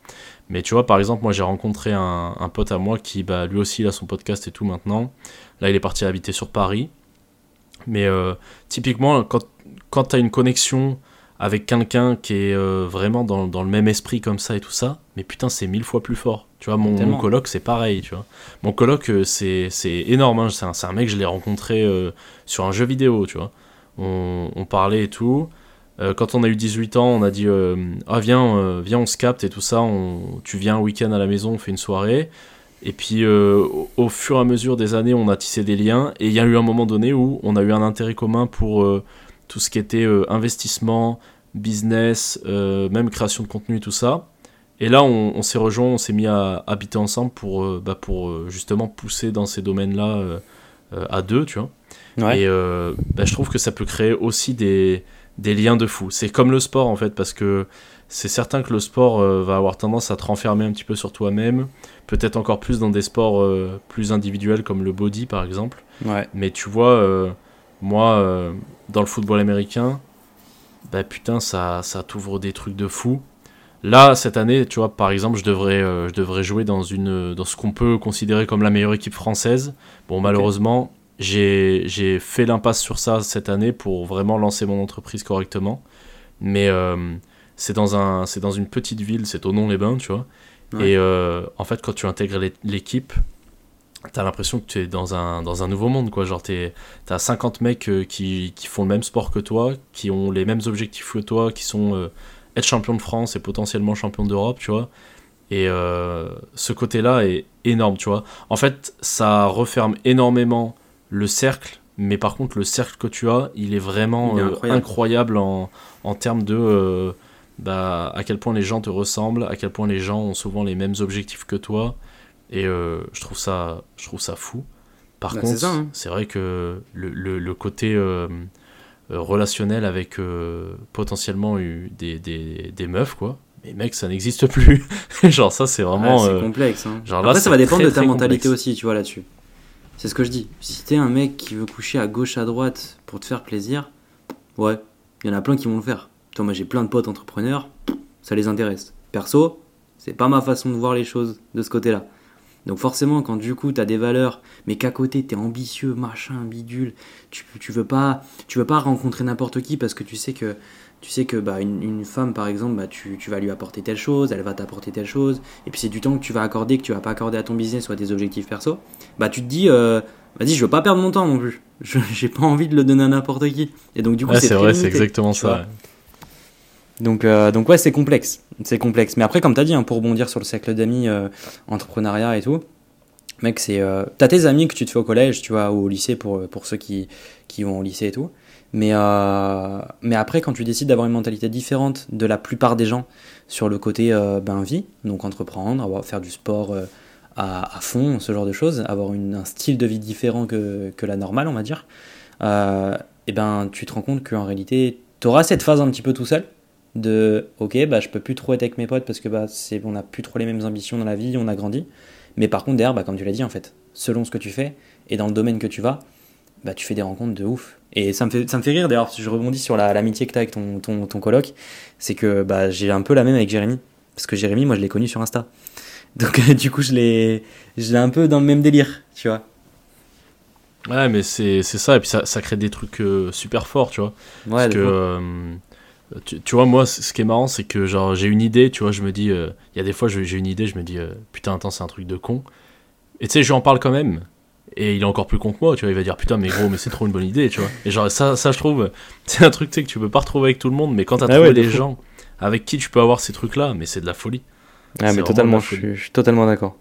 Mais tu vois, par exemple, moi j'ai rencontré un, un, pote à moi qui, bah, lui aussi, il a son podcast et tout maintenant. Là, il est parti habiter sur Paris. Mais euh, typiquement, quand, quand tu as une connexion avec quelqu'un qui est euh, vraiment dans, dans, le même esprit comme ça et tout ça, mais putain, c'est mille fois plus fort. Tu vois, mon, mon coloc, c'est pareil, tu vois. Mon coloc, euh, c'est énorme. Hein. C'est un, un, mec, je l'ai rencontré sur un jeu vidéo, tu vois. On, on parlait et tout. Quand on a eu 18 ans, on a dit Ah, viens, viens, on se capte et tout ça. On, tu viens un week-end à la maison, on fait une soirée. Et puis euh, au, fur et à mesure des années, on a tissé des liens. Et il y a eu un moment donné où on a eu un intérêt commun pour euh, tout ce qui était euh, investissement, business, même création de contenu, tout ça. Et là, on, s'est rejoint, on s'est mis à habiter ensemble pour, bah, pour justement pousser dans ces domaines-là à deux, tu vois. Et bah, je trouve que ça peut créer aussi des, des liens de fou. C'est comme le sport en fait, parce que c'est certain que le sport va avoir tendance à te renfermer un petit peu sur toi-même peut-être encore plus dans des sports euh, plus individuels comme le body par exemple. Mais tu vois, euh, moi, euh, dans le football américain, bah putain, ça, ça t'ouvre des trucs de fou. Là, cette année, tu vois, par exemple, je devrais, je devrais jouer dans, une, dans ce qu'on peut considérer comme la meilleure équipe française. Bon, malheureusement, j'ai fait l'impasse sur ça cette année pour vraiment lancer mon entreprise correctement. Mais c'est dans, un, dans une petite ville, c'est au Nom-les-Bains, tu vois. Et euh, en fait, quand tu intègres l'équipe, t'as l'impression que tu es dans un, dans un nouveau monde, quoi. Genre, t'as 50 mecs euh, qui, qui, font le même sport que toi, qui ont les mêmes objectifs que toi, qui sont euh, être champion de France et potentiellement champion d'Europe, tu vois. Et ce côté-là est énorme, tu vois. En fait, ça referme énormément le cercle, mais par contre, le cercle que tu as, il est vraiment incroyable. incroyable, en, en termes de bah, à quel point les gens te ressemblent, à quel point les gens ont souvent les mêmes objectifs que toi. Et euh, je, trouve ça, je trouve ça fou. Par bah, contre, hein. c'est vrai que le, le, côté euh, euh, relationnel avec potentiellement des, des, des, meufs, quoi. Mais mec, ça n'existe plus. <laughs> genre ça, c'est vraiment... c'est complexe. Hein. Genre, Après, ça va dépendre de ta mentalité aussi, tu vois, là-dessus. C'est ce que je dis. Si t'es un mec qui veut coucher à gauche, à droite pour te faire plaisir, ouais, il y en a plein qui vont le faire. Toi, moi j'ai plein de potes entrepreneurs, ça les intéresse. Perso, c'est pas ma façon de voir les choses de ce côté-là. Donc forcément, quand du coup tu as des valeurs, mais qu'à côté tu es ambitieux, machin, bidule, tu, tu veux pas tu veux pas rencontrer n'importe qui parce que tu sais que tu sais que bah, une, femme par exemple, bah, tu, tu, vas lui apporter telle chose, elle va t'apporter telle chose, et puis c'est du temps que tu vas accorder que tu vas pas accorder à ton business ou à tes objectifs perso. Bah tu te dis euh, vas-y, je veux pas perdre mon temps non plus. <laughs> J'ai pas envie de le donner à n'importe qui. Et donc du coup c'est vrai, c'est exactement ça. Donc, euh, donc ouais, c'est complexe. C'est complexe. Mais après, comme tu as dit, hein, pour rebondir sur le cercle d'amis, euh, entrepreneuriat et tout, mec, c'est. Euh, t'as tes amis que tu te fais au collège, tu vois, ou au lycée pour, pour ceux qui, qui vont au lycée et tout. Mais, mais après, quand tu décides d'avoir une mentalité différente de la plupart des gens sur le côté ben, vie, donc entreprendre, avoir, faire du sport à, à, fond, ce genre de choses, avoir un style de vie différent que, que la normale, on va dire, et ben tu te rends compte qu'en réalité, tu auras cette phase un petit peu tout seul de ok, bah je peux plus trop être avec mes potes parce que bah on n'a plus trop les mêmes ambitions dans la vie, on a grandi. Mais par contre derrière, bah, comme tu l'as dit en fait, selon ce que tu fais et dans le domaine que tu vas, bah tu fais des rencontres de ouf. Et ça me fait, ça me fait rire d'ailleurs, je rebondis sur l'amitié que tu as avec ton, ton, ton coloc, c'est que bah, j'ai un peu la même avec Jérémy. Parce que Jérémy, moi je l'ai connu sur Insta. Donc <laughs> du coup, je l'ai un peu dans le même délire, tu vois. Ouais, mais c'est ça, et puis ça, ça crée des trucs euh, super forts, tu vois. Ouais, Parce que, euh, tu, tu, vois, moi, ce qui est marrant, c'est que genre j'ai une idée, tu vois, je me dis, euh, il y a des fois, j'ai une idée, je me dis, putain, attends, c'est un truc de con. Et tu sais, j'en parle quand même, et il est encore plus con que moi, tu vois, il va dire, putain, mais gros, mais c'est trop une bonne idée, tu vois. Et genre, ça, ça je trouve, <laughs> c'est un truc, tu sais, que tu peux pas retrouver avec tout le monde, mais quand t'as ah trouvé des gens avec qui tu peux avoir ces trucs-là, mais c'est de la folie. Ah, mais totalement, je suis totalement d'accord.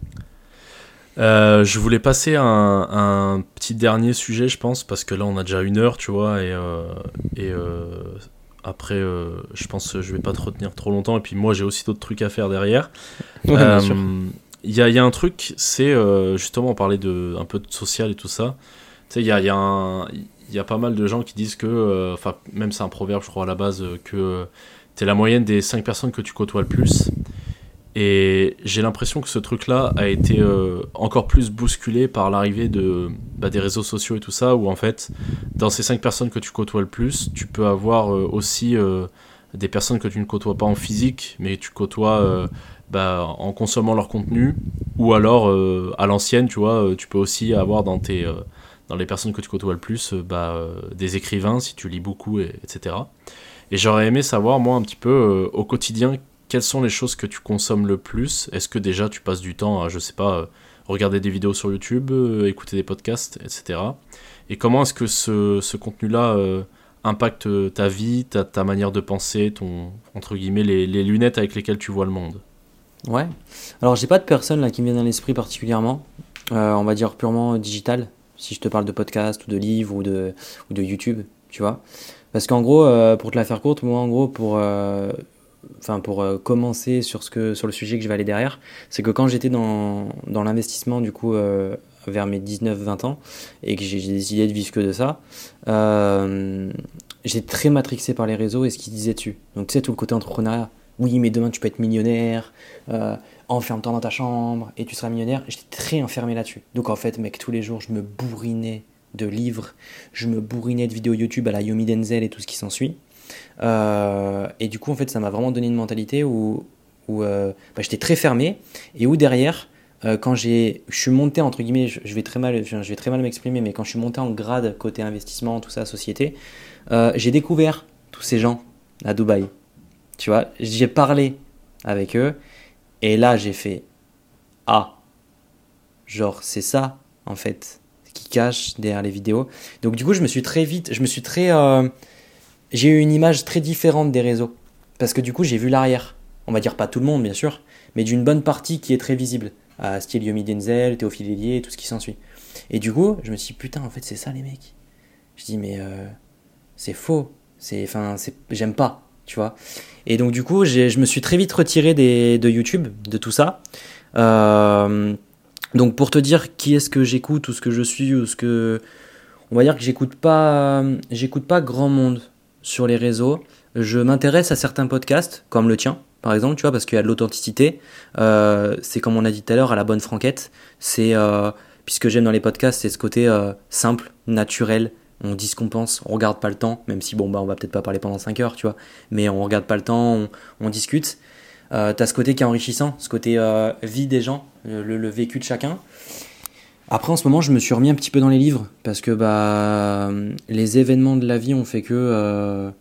Euh, je voulais passer à un, petit dernier sujet, je pense, parce que là on a déjà une heure, tu vois, et, euh, et euh, après, je pense que je vais pas te retenir trop longtemps, et puis moi j'ai aussi d'autres trucs à faire derrière. Il y, a, un truc, c'est justement, on parlait de, un peu de social et tout ça. Il y a, pas mal de gens qui disent que, enfin, même c'est un proverbe, je crois, à la base, que tu es la moyenne des 5 personnes que tu côtoies le plus. Et j'ai l'impression que ce truc-là a été euh, encore plus bousculé par l'arrivée de, bah, des réseaux sociaux et tout ça, où en fait, dans ces cinq personnes que tu côtoies le plus, tu peux avoir euh, aussi euh, des personnes que tu ne côtoies pas en physique, mais tu côtoies bah, en consommant leur contenu, ou alors à l'ancienne, tu vois, tu peux aussi avoir dans, tes, dans les personnes que tu côtoies le plus bah, des écrivains, si tu lis beaucoup, et, etc. Et j'aurais aimé savoir, moi, un petit peu au quotidien, quelles sont les choses que tu consommes le plus? Est-ce que déjà tu passes du temps à, je sais pas, euh, regarder des vidéos sur YouTube, euh, écouter des podcasts, etc. Et comment est-ce que ce, contenu-là euh, impacte ta vie, ta, ta, manière de penser, ton, entre guillemets, les, lunettes avec lesquelles tu vois le monde? Ouais. Alors j'ai pas de personne là qui me vient dans l'esprit particulièrement. on va dire purement digital, si je te parle de podcast ou de livres ou de, ou de YouTube, tu vois. Parce qu'en gros, pour te la faire courte, moi en gros, pour enfin pour euh, commencer sur ce que sur le sujet que je vais aller derrière, c'est que quand j'étais dans, dans l'investissement du coup euh, vers mes 19-20 ans et que j'ai décidé de vivre que de ça, euh, j'étais très matrixé par les réseaux et ce qu'ils disaient dessus. Donc tu sais tout le côté entrepreneuriat. Oui, mais demain tu peux être millionnaire, enferme-toi dans ta chambre et tu seras millionnaire. J'étais très enfermé là-dessus. Donc en fait, mec, tous les jours je me bourrinais de livres, je me bourrinais de vidéos YouTube à la Yomi Denzel et tout ce qui s'ensuit. Euh, et du coup, en fait, ça m'a vraiment donné une mentalité où, où euh, bah, j'étais très fermé et où derrière, euh, quand j'ai, je suis monté entre guillemets, je, vais très mal, je, vais très mal m'exprimer, mais quand je suis monté en grade côté investissement, tout ça, société, j'ai découvert tous ces gens à Dubaï. Tu vois, j'ai parlé avec eux et là j'ai fait ah, genre c'est ça en fait qui cache derrière les vidéos. Donc du coup, je me suis très vite, je me suis très j'ai eu une image très différente des réseaux. Parce que du coup, j'ai vu l'arrière. On va dire pas tout le monde, bien sûr, mais d'une bonne partie qui est très visible. À style Yomi Denzel, Théophile Hélier tout ce qui s'ensuit. Et du coup, je me suis dit, putain, en fait, c'est ça les mecs. Je dis, mais euh, c'est faux. C'est, enfin, j'aime pas, tu vois. Et donc, du coup, je me suis très vite retiré des, de YouTube, de tout ça. Euh, donc, pour te dire qui est-ce que j'écoute ou ce que je suis ou ce que. On va dire que j'écoute pas, j'écoute pas grand monde sur les réseaux. Je m'intéresse à certains podcasts, comme le tien, par exemple, tu vois, parce qu'il y a de l'authenticité. Euh, c'est comme on a dit tout à l'heure, à la bonne franquette. C'est, euh, puisque j'aime dans les podcasts, c'est ce côté simple, naturel. On dit ce qu'on on regarde pas le temps, même si bon bah on va peut-être pas parler pendant 5 heures, tu vois, mais on regarde pas le temps, on, discute. T'as ce côté qui est enrichissant, ce côté vie des gens, le, le, vécu de chacun. Après, en ce moment, je me suis remis un petit peu dans les livres parce que bah, les événements de la vie ont fait que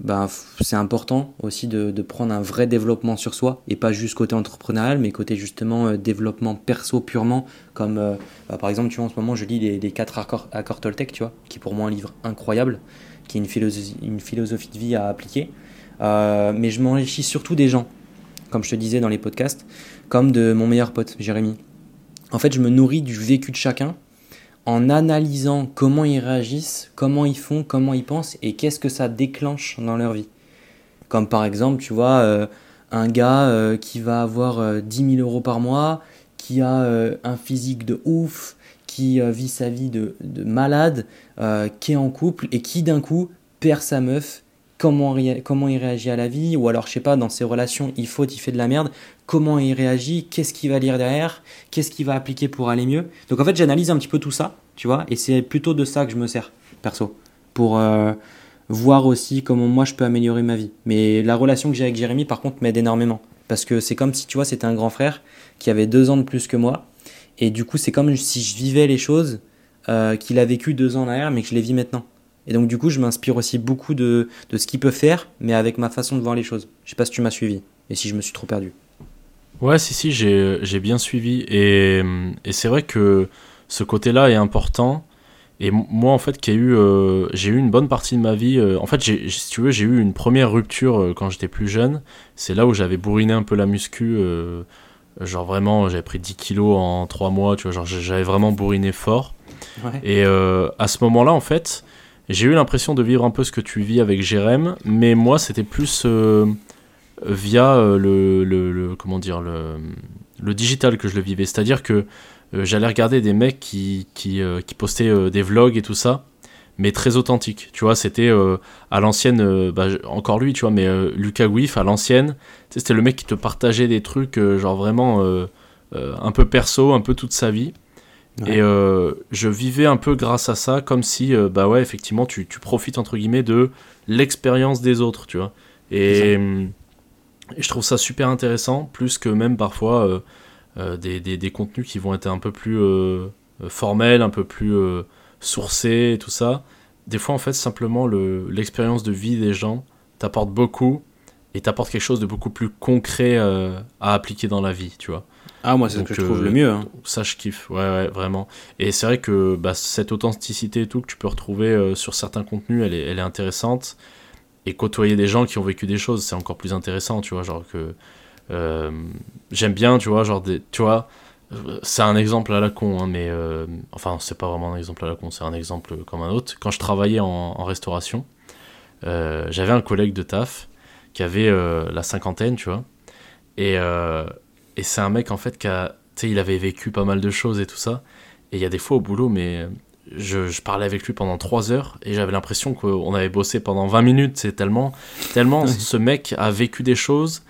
euh, bah, c'est important aussi de, de, prendre un vrai développement sur soi et pas juste côté entrepreneurial, mais côté justement euh, développement perso purement. Comme euh, bah, par exemple, tu vois, en ce moment, je lis les, les 4 accords, accords Toltec, tu vois, qui est pour moi un livre incroyable, qui est une philosophie, une philosophie de vie à appliquer. mais je m'enrichis surtout des gens, comme je te disais dans les podcasts, comme de mon meilleur pote, Jérémy en fait, je me nourris du vécu de chacun en analysant comment ils réagissent, comment ils font, comment ils pensent et qu'est-ce que ça déclenche dans leur vie. Comme par exemple, tu vois, euh, un gars euh, qui va avoir 10 euh, 000 euros par mois, qui a un physique de ouf, qui vit sa vie de, de malade, qui est en couple et qui d'un coup perd sa meuf. Comment, il réagit à la vie, ou alors je sais pas, dans ses relations, il faute, il fait de la merde, comment il réagit, qu'est-ce qu'il va lire derrière, qu'est-ce qu'il va appliquer pour aller mieux. Donc en fait, j'analyse un petit peu tout ça, tu vois, et c'est plutôt de ça que je me sers, perso, pour euh, voir aussi comment moi je peux améliorer ma vie. Mais la relation que j'ai avec Jérémy, par contre, m'aide énormément. Parce que c'est comme si, tu vois, c'était un grand frère qui avait deux ans de plus que moi. Et du coup, c'est comme si je vivais les choses euh, qu'il a vécu deux ans en arrière, mais que je les vis maintenant. Et donc, du coup, je m'inspire aussi beaucoup de, de ce qu'il peut faire, mais avec ma façon de voir les choses. Je sais pas si tu m'as suivi, et si je me suis trop perdu. Ouais, si, si, j'ai bien suivi. Et, et c'est vrai que ce côté-là est important. Et moi, en fait, qui eu, euh, j'ai eu une bonne partie de ma vie. euh, en fait, si tu veux, j'ai eu une première rupture euh, quand j'étais plus jeune. C'est là où j'avais bourriné un peu la muscu. genre vraiment, j'avais pris 10 kilos en 3 mois. Tu vois, genre j'avais vraiment bourriné fort. Ouais. Et à ce moment-là, en fait, j'ai eu l'impression de vivre un peu ce que tu vis avec Jérém, mais moi, c'était plus via euh, le, le, le- comment dire le, le digital que je le vivais. C'est-à-dire que euh, j'allais regarder des mecs qui, qui, euh, qui postaient euh, des vlogs et tout ça, mais très authentiques. Tu vois, c'était à l'ancienne, bah, encore lui, tu vois, mais Lucas Guif à l'ancienne, c'était le mec qui te partageait des trucs, genre vraiment un peu perso, un peu toute sa vie. Ouais. Et je vivais un peu grâce à ça, comme si, bah ouais, effectivement, tu, tu profites, entre guillemets, de l'expérience des autres, tu vois. Et, et je trouve ça super intéressant, plus que même parfois euh, euh, des, des, des contenus qui vont être un peu plus euh, formels, un peu plus sourcés et tout ça. Des fois, en fait, simplement, le- l'expérience de vie des gens t'apporte beaucoup et t'apporte quelque chose de beaucoup plus concret euh, à appliquer dans la vie, tu vois. Ah, moi, c'est ce que je trouve euh, le mieux. hein. Ça, je kiffe, ouais, ouais, vraiment. Et c'est vrai que bah, cette authenticité et tout que tu peux retrouver euh, sur certains contenus, elle est, elle est intéressante. Et côtoyer des gens qui ont vécu des choses, c'est encore plus intéressant, tu vois. Genre que. euh, J'aime bien, tu vois, genre des. Tu vois, c'est un exemple à la con, hein, mais. euh, enfin, c'est pas vraiment un exemple à la con, c'est un exemple comme un autre. Quand je travaillais en, restauration, euh, j'avais un collègue de taf qui avait euh, la cinquantaine, tu vois. Et, et c'est un mec, en fait, qui a. Tu sais, il avait vécu pas mal de choses et tout ça. Et il y a des fois au boulot, mais je, je parlais avec lui pendant 3 heures et j'avais l'impression qu'on avait bossé pendant 20 minutes. C'est tellement, tellement ce mec a vécu des choses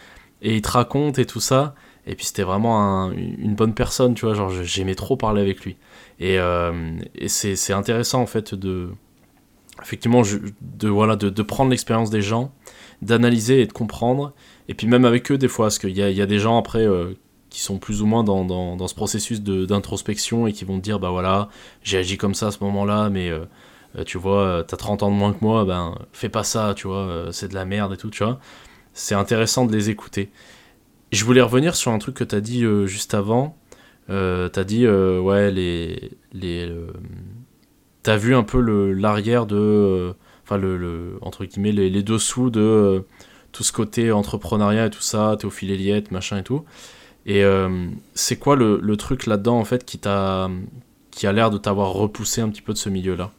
et il te raconte et tout ça. Et puis c'était vraiment un- une bonne personne, tu vois. Genre, j'aimais trop parler avec lui. Et, euh, et c'est intéressant, en fait, de. Effectivement, je- de, voilà, de, de prendre l'expérience des gens, d'analyser et de comprendre. Et puis même avec eux, des fois, parce qu'il y a, y a des gens après euh, qui sont plus ou moins dans, dans, dans ce processus d'introspection et qui vont te dire, bah voilà, j'ai agi comme ça à ce moment-là, mais euh, euh, tu vois, euh, t'as 30 ans de moins que moi, ben fais pas ça, tu vois, c'est de la merde et tout, tu vois. C'est intéressant de les écouter. Je voulais revenir sur un truc que t'as dit juste avant. T'as dit, ouais, les. les t'as vu un peu l'arrière de. Enfin, le, le- entre guillemets, les, les dessous de tout ce côté entrepreneuriat et tout ça, Théophile Eliette, machin et tout. Et euh, c'est quoi le, truc là-dedans, en fait, qui t'a qui a l'air de t'avoir repoussé un petit peu de ce milieu-là?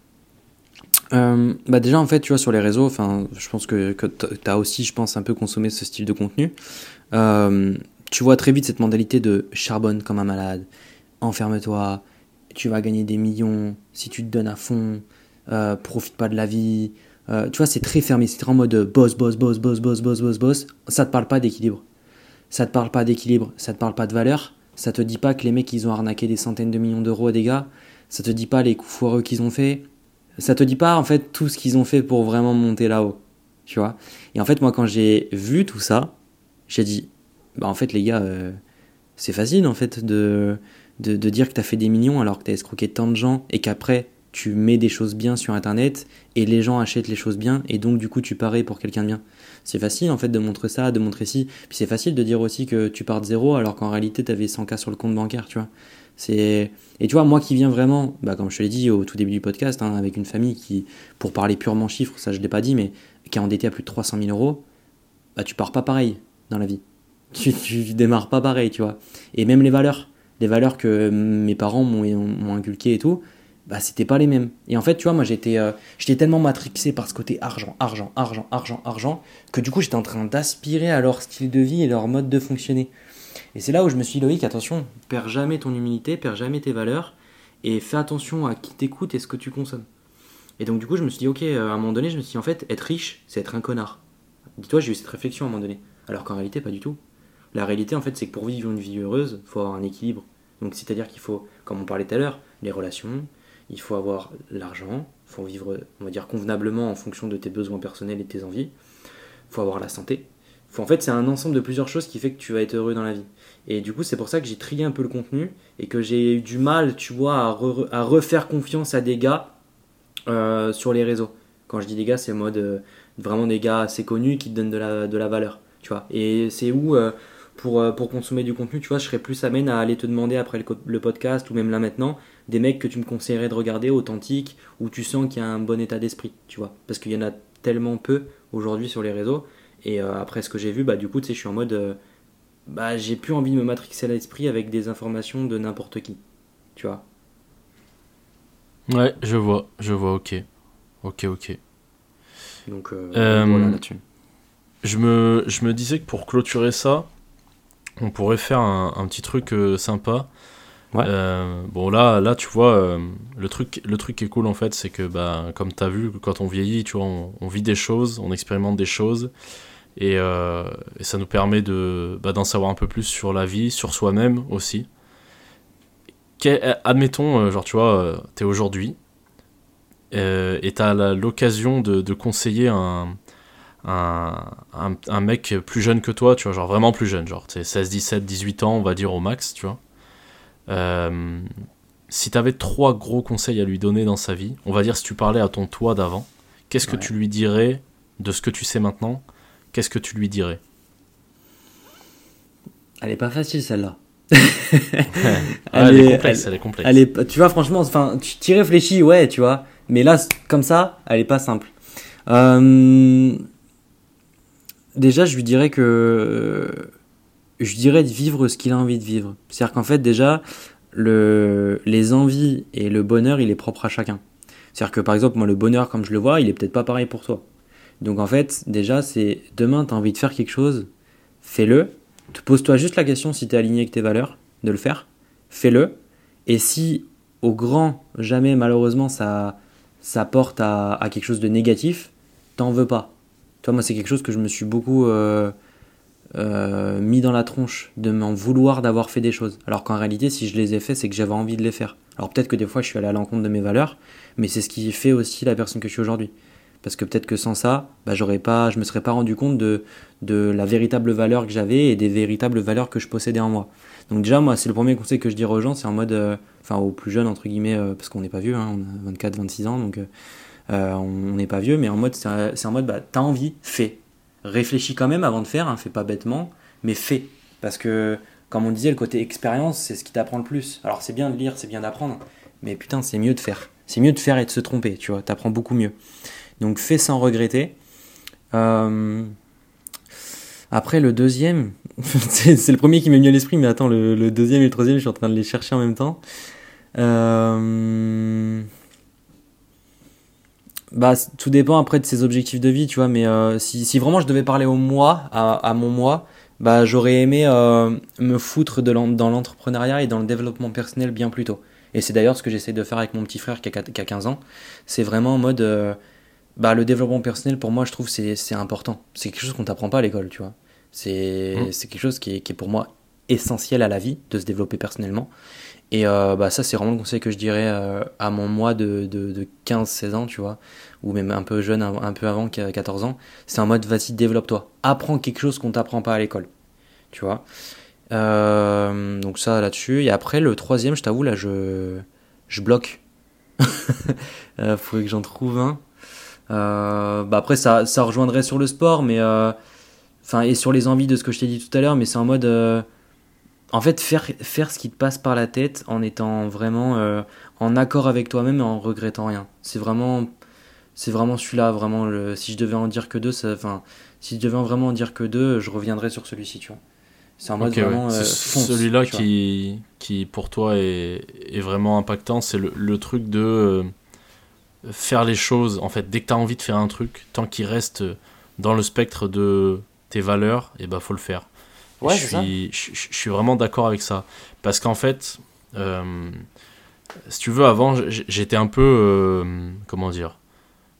Euh, bah déjà en fait tu vois sur les réseaux enfin je pense que, que tu as aussi je pense un peu consommé ce style de contenu. Euh, tu vois très vite cette mentalité de charbonne comme un malade enferme-toi tu vas gagner des millions si tu te donnes à fond profite pas de la vie tu vois c'est très fermé c'est en mode boss boss boss boss boss boss boss boss. Ça te parle pas d'équilibre ça te parle pas d'équilibre ça te parle pas de valeur ça te dit pas que les mecs ils ont arnaqué des centaines de millions d'euros à des gars ça te dit pas les coups foireux qu'ils ont fait ça te dit pas en fait tout ce qu'ils ont fait pour vraiment monter là-haut, tu vois. Et en fait, moi, quand j'ai vu tout ça, j'ai dit, bah en fait, les gars, euh, c'est facile en fait de, de, de dire que t'as fait des millions alors que t'as escroqué tant de gens et qu'après tu mets des choses bien sur internet et les gens achètent les choses bien et donc du coup tu parais pour quelqu'un de bien. C'est facile en fait de montrer ça, de montrer ci. Puis c'est facile de dire aussi que tu pars de zéro alors qu'en réalité t'avais 100K sur le compte bancaire, tu vois. C'est et tu vois moi qui viens vraiment, bah, comme je te l'ai dit au tout début du podcast, hein, avec une famille qui, pour parler purement chiffres, ça je l'ai pas dit, mais qui est endettée à plus de 300 000 euros, bah tu pars pas pareil dans la vie. <laughs> Tu, tu démarres pas pareil, tu vois. Et même les valeurs, les valeurs que mes parents m'ont m'ont inculquées et tout, bah c'était pas les mêmes. Et en fait, tu vois, moi j'étais euh, j'étais tellement matrixé par ce côté argent, argent, argent, argent, argent, que du coup j'étais en train d'aspirer à leur style de vie et leur mode de fonctionner. Et c'est là où je me suis dit, Loïc, attention, perds jamais ton humilité, perds jamais tes valeurs, et fais attention à qui t'écoute et ce que tu consommes. Et donc, du coup, je me suis dit, ok, euh, à un moment donné, je me suis dit, en fait, être riche, c'est être un connard. Dis-toi, j'ai eu cette réflexion à un moment donné. Alors qu'en réalité, pas du tout. La réalité, en fait, c'est que pour vivre une vie heureuse, il faut avoir un équilibre. Donc, c'est-à-dire qu'il faut, comme on parlait tout à l'heure, les relations, il faut avoir l'argent, il faut vivre, on va dire, convenablement en fonction de tes besoins personnels et tes envies. Il faut avoir la santé. Faut, en fait, c'est un ensemble de plusieurs choses qui fait que tu vas être heureux dans la vie. Et du coup, c'est pour ça que j'ai trié un peu le contenu et que j'ai eu du mal, tu vois, à, refaire confiance à des gars euh, sur les réseaux. Quand je dis des gars, c'est euh, vraiment des gars assez connus qui te donnent de la, de la valeur, tu vois. Et c'est où, euh, pour, pour consommer du contenu, tu vois, je serais plus amène à aller te demander après le, podcast ou même là maintenant, des mecs que tu me conseillerais de regarder, authentiques, où tu sens qu'il y a un bon état d'esprit, tu vois. Parce qu'il y en a tellement peu aujourd'hui sur les réseaux. Et après ce que j'ai vu, bah du coup, tu sais, je suis en mode bah, j'ai plus envie de me matrixer à l'esprit avec des informations de n'importe qui. Tu vois Ouais, je vois, je vois, ok. Ok, ok. Donc, euh, euh, voilà là-dessus. Je me, je me disais que pour clôturer ça, on pourrait faire un, petit truc euh, sympa. Ouais. bon là, là tu vois, le truc, le truc qui est cool en fait, c'est que bah, comme tu as vu, quand on vieillit, tu vois, on, vit des choses, on expérimente des choses. Euh, et, ça nous permet de bah, d'en savoir un peu plus sur la vie, sur soi-même aussi. admettons, euh, genre tu vois, euh, t'es aujourd'hui et t'as l'occasion de, conseiller un, un, un, mec plus jeune que toi, tu vois, genre vraiment plus jeune, genre t'es 16, 17, 18 ans, on va dire au max, tu vois. Euh, si t'avais trois gros conseils à lui donner dans sa vie, on va dire si tu parlais à ton toi d'avant, qu'est-ce que tu lui dirais de ce que tu sais maintenant? Qu'est-ce que tu lui dirais? Elle est pas facile celle-là. <laughs> <laughs> elle, est complexe, elle, est complexe. tu vois, franchement, enfin, tu t'y réfléchis, ouais, tu vois. Mais là, comme ça, elle est pas simple. Euh, déjà, je lui dirais que. Je dirais de vivre ce qu'il a envie de vivre. C'est-à-dire qu'en fait, déjà, le... les envies et le bonheur, il est propre à chacun. C'est-à-dire que par exemple, moi, le bonheur, comme je le vois, il est peut-être pas pareil pour toi. Donc en fait, déjà, c'est demain, tu as envie de faire quelque chose, fais-le. Pose-toi juste la question si tu es aligné avec tes valeurs, de le faire. Fais-le. Et si au grand jamais, malheureusement, ça, ça porte à, quelque chose de négatif, t'en veux pas. Toi, moi, c'est quelque chose que je me suis beaucoup euh, euh, mis dans la tronche, de m'en vouloir d'avoir fait des choses. Alors qu'en réalité, si je les ai fait, c'est que j'avais envie de les faire. Alors peut-être que des fois, je suis allé à l'encontre de mes valeurs, mais c'est ce qui fait aussi la personne que je suis aujourd'hui parce que peut-être que sans ça, bah, j'aurais pas, je me serais pas rendu compte de, de la véritable valeur que j'avais et des véritables valeurs que je possédais en moi. Donc déjà, moi, c'est le premier conseil que je dirais aux gens, c'est en mode, euh, enfin aux plus jeunes entre guillemets, euh, parce qu'on n'est pas vieux, hein, on a 24, 26 ans, donc on n'est pas vieux, mais en mode, c'est en mode, bah, t'as envie, fais. Réfléchis quand même avant de faire, hein, fais pas bêtement, mais fais. Parce que, comme on disait, le côté expérience, c'est ce qui t'apprend le plus. Alors c'est bien de lire, c'est bien d'apprendre, mais putain, c'est mieux de faire. C'est mieux de faire et de se tromper, tu vois, t'apprends beaucoup mieux. Donc fais sans regretter. Euh, après le deuxième, <laughs> c'est le premier qui m'est venu à l'esprit, mais attends, le, deuxième et le troisième, je suis en train de les chercher en même temps. Euh, bah, tout dépend après de ses objectifs de vie, tu vois, mais euh, si, vraiment je devais parler au moi, à, mon moi, bah, j'aurais aimé me foutre de dans l'entrepreneuriat et dans le développement personnel bien plus tôt. Et c'est d'ailleurs ce que j'essaie de faire avec mon petit frère qui a, qui a 15 ans. C'est vraiment en mode bah, le développement personnel, pour moi, je trouve c'est c'est important. C'est quelque chose qu'on t'apprend pas à l'école, tu vois. C'est mmh. c'est quelque chose qui est, qui est, pour moi essentiel à la vie, de se développer personnellement. Et euh, bah, ça, c'est vraiment le conseil que je dirais euh, à mon moi de, de, de 15-16 ans, tu vois, ou même un peu jeune, un, peu avant, 14 ans. C'est en mode, vas-y, développe-toi. Apprends quelque chose qu'on t'apprend pas à l'école, tu vois. Euh, donc ça, là-dessus. Et après, le troisième, je t'avoue, là, je, je bloque. <laughs> euh, faudrait que j'en trouve un. Euh, bah après, ça, ça rejoindrait sur le sport, mais euh, enfin et sur les envies de ce que je t'ai dit tout à l'heure, mais c'est en mode, en fait, faire faire ce qui te passe par la tête en étant vraiment en accord avec toi-même et en regrettant rien. C'est vraiment, c'est vraiment celui-là, vraiment. Le, si je devais en dire que deux, enfin, si je devais vraiment en dire que deux, je reviendrais sur celui-ci, tu vois. C'est en mode vraiment. celui-là qui, qui, pour toi, est, est vraiment impactant. C'est le, le, truc de faire les choses, en fait, dès que tu as envie de faire un truc, tant qu'il reste dans le spectre de tes valeurs, et eh ben faut le faire. Ouais, je, suis, je, suis vraiment d'accord avec ça. Parce qu'en fait, euh, si tu veux, avant, j'étais un peu. Euh, comment dire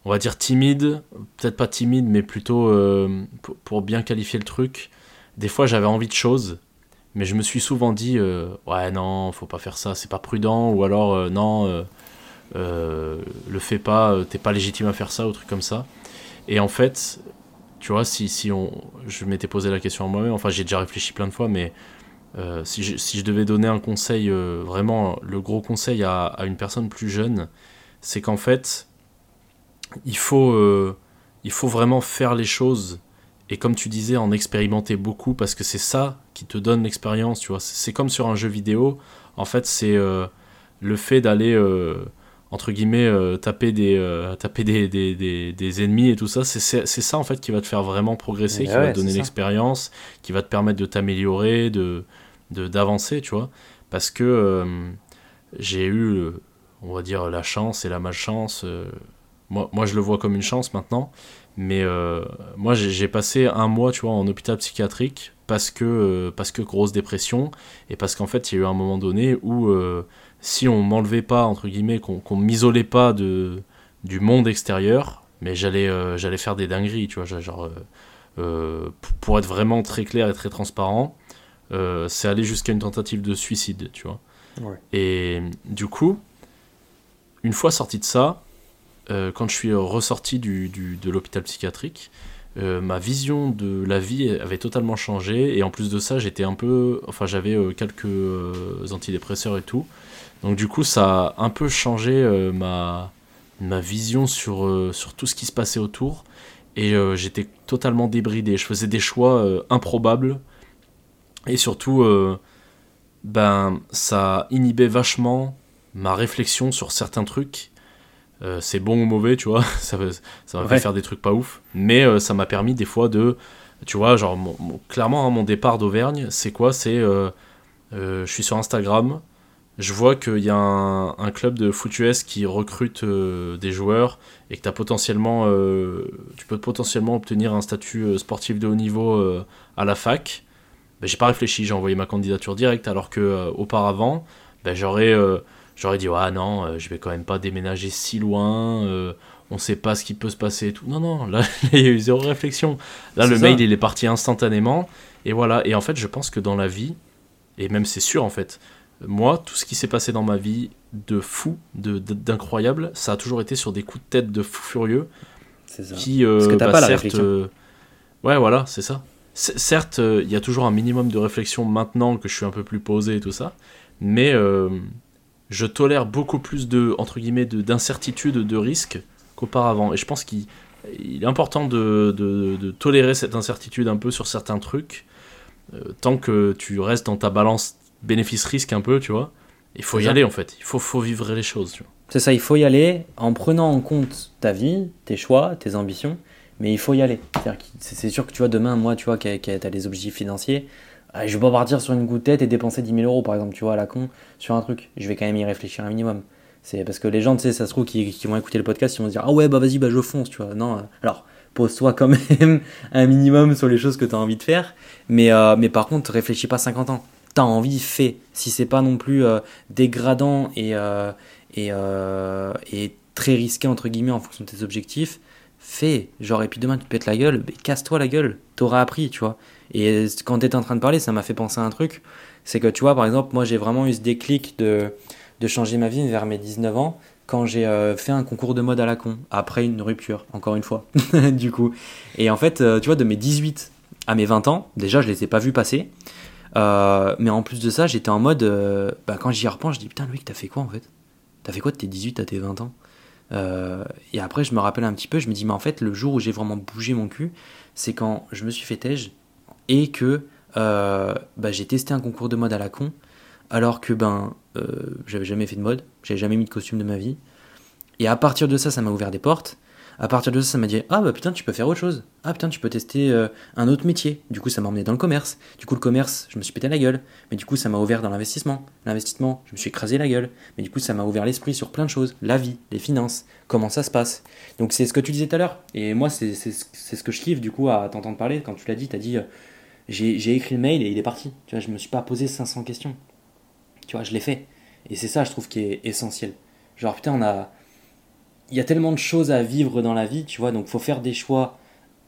On va dire timide. Peut-être pas timide, mais plutôt. Euh, pour, bien qualifier le truc. Des fois, j'avais envie de choses. Mais je me suis souvent dit Ouais, non, faut pas faire ça, c'est pas prudent. Ou alors, non, le fais pas, t'es pas légitime à faire ça, ou truc comme ça. Et en fait, tu vois, si, si on, je m'étais posé la question à moi-même, enfin j'ai déjà réfléchi plein de fois, mais euh, si, je, si, je, devais donner un conseil, euh, vraiment le gros conseil à, à, une personne plus jeune, c'est qu'en fait, il faut, euh, il faut vraiment faire les choses et comme tu disais, en expérimenter beaucoup parce que c'est ça qui te donne l'expérience, tu vois. C'est comme sur un jeu vidéo, en fait, c'est le fait d'aller entre guillemets euh, taper des euh, taper des, des, des, des, ennemis et tout ça c'est ça en fait qui va te faire vraiment progresser qui va te donner l'expérience qui va te permettre de t'améliorer de d'avancer tu vois. Parce que euh, j'ai eu on va dire la chance et la malchance moi moi je le vois comme une chance maintenant mais moi j'ai passé un mois tu vois en hôpital psychiatrique parce que parce que grosse dépression et parce qu'en fait il y a eu un moment donné où si on m'enlevait pas, entre guillemets, qu'on m'isolait pas de, du monde extérieur, mais j'allais euh, j'allais faire des dingueries, tu vois, genre, euh, euh, pour être vraiment très clair et très transparent, c'est aller jusqu'à une tentative de suicide, tu vois. Et du coup, une fois sorti de ça, quand je suis ressorti du, du de l'hôpital psychiatrique, ma vision de la vie avait totalement changé et en plus de ça j'étais un peu enfin j'avais quelques antidépresseurs et tout donc du coup, ça a un peu changé euh, ma, ma vision sur, euh, sur tout ce qui se passait autour. Et euh, j'étais totalement débridé. Je faisais des choix improbables. Et surtout, ben, ça inhibait vachement ma réflexion sur certains trucs. c'est bon ou mauvais, tu vois. <laughs> ça, ça m'a fait faire des trucs pas ouf. Mais ça m'a permis des fois de... Tu vois, genre, clairement, hein, mon départ d'Auvergne, c'est quoi? C'est... je suis sur Instagram, je vois qu'il y a un, club de foot US qui recrute euh, des joueurs et que as potentiellement, euh, tu peux potentiellement obtenir un statut euh, sportif de haut niveau à la fac. Ben, j'ai pas réfléchi, j'ai envoyé ma candidature directe alors que auparavant, ben, j'aurais j'aurais dit ah non, je vais quand même pas déménager si loin, on sait pas ce qui peut se passer et tout. Non non, là <laughs> il y a eu zéro réflexion. Là le mail il est parti instantanément et voilà. Et en fait je pense que dans la vie et même c'est sûr en fait moi, tout ce qui s'est passé dans ma vie de fou, d'incroyable, ça a toujours été sur des coups de tête de fou furieux. C'est ça. Qui, euh, Parce que t'as bah, pas la réflexion. Euh, ouais, voilà, c'est ça. certes, euh, il y a toujours un minimum de réflexion maintenant que je suis un peu plus posé et tout ça, mais je tolère beaucoup plus de, entre guillemets, d'incertitude, de, de risque qu'auparavant. Et je pense qu'il est important de, de, tolérer cette incertitude un peu sur certains trucs, tant que tu restes dans ta balance bénéfice-risque un peu, tu vois. Il faut y aller en fait, il faut, faut vivre les choses. Tu vois. C'est ça, il faut y aller en prenant en compte ta vie, tes choix, tes ambitions, mais il faut y aller. C'est sûr que tu vois, demain, moi, tu vois, tu as des objectifs financiers, ah, je vais pas partir sur une goutte tête et dépenser 10 000 euros par exemple, tu vois, à la con, sur un truc. Je vais quand même y réfléchir un minimum. C'est parce que les gens, tu sais, ça se trouve, qui, qui, vont écouter le podcast, ils vont se dire, ah ouais, bah vas-y, bah je fonce, tu vois. Non, euh, alors, pose-toi quand <laughs> même un minimum sur les choses que tu as envie de faire, mais, euh, mais par contre, réfléchis pas 50 ans t'as envie, fais. Si c'est pas non plus euh, dégradant et, euh, euh, et, très risqué, entre guillemets, en fonction de tes objectifs, fais. Genre, et puis demain, tu te pètes la gueule, casse-toi la gueule, t'auras appris, tu vois. Et quand t'étais en train de parler, ça m'a fait penser à un truc. C'est que, tu vois, par exemple, moi, j'ai vraiment eu ce déclic de, de changer ma vie vers mes 19 ans quand j'ai fait un concours de mode à la con, après une rupture, encore une fois, <laughs> du coup. Et en fait, tu vois, de mes 18 à mes 20 ans, déjà, je les ai pas vus passer. Euh, mais en plus de ça, j'étais en mode. Euh, bah, quand j'y repense, je dis Putain, Loïc, t'as fait quoi en fait? T'as fait quoi de tes 18 à tes 20 ans? Euh, Et après, je me rappelle un petit peu, je me dis Mais en fait, le jour où j'ai vraiment bougé mon cul, c'est quand je me suis fait tège et que bah, j'ai testé un concours de mode à la con, alors que ben, j'avais jamais fait de mode, j'avais jamais mis de costume de ma vie. Et à partir de ça, ça m'a ouvert des portes. À partir de ça, ça m'a dit Ah bah putain, tu peux faire autre chose. Ah putain, tu peux tester euh, un autre métier. Du coup, ça m'a emmené dans le commerce. Du coup, le commerce, je me suis pété la gueule. Mais du coup, ça m'a ouvert dans l'investissement. L'investissement, je me suis écrasé la gueule. Mais du coup, ça m'a ouvert l'esprit sur plein de choses. La vie, les finances, comment ça se passe. Donc, c'est ce que tu disais tout à l'heure. Et moi, c'est ce que je kiffe du coup à t'entendre parler. Quand tu l'as dit, tu as dit. Euh, j'ai écrit le mail et il est parti. Tu vois, je me suis pas posé 500 questions. Tu vois, je l'ai fait. Et c'est ça, je trouve, qui est essentiel. Genre, putain, on a. Il y a tellement de choses à vivre dans la vie, tu vois, donc faut faire des choix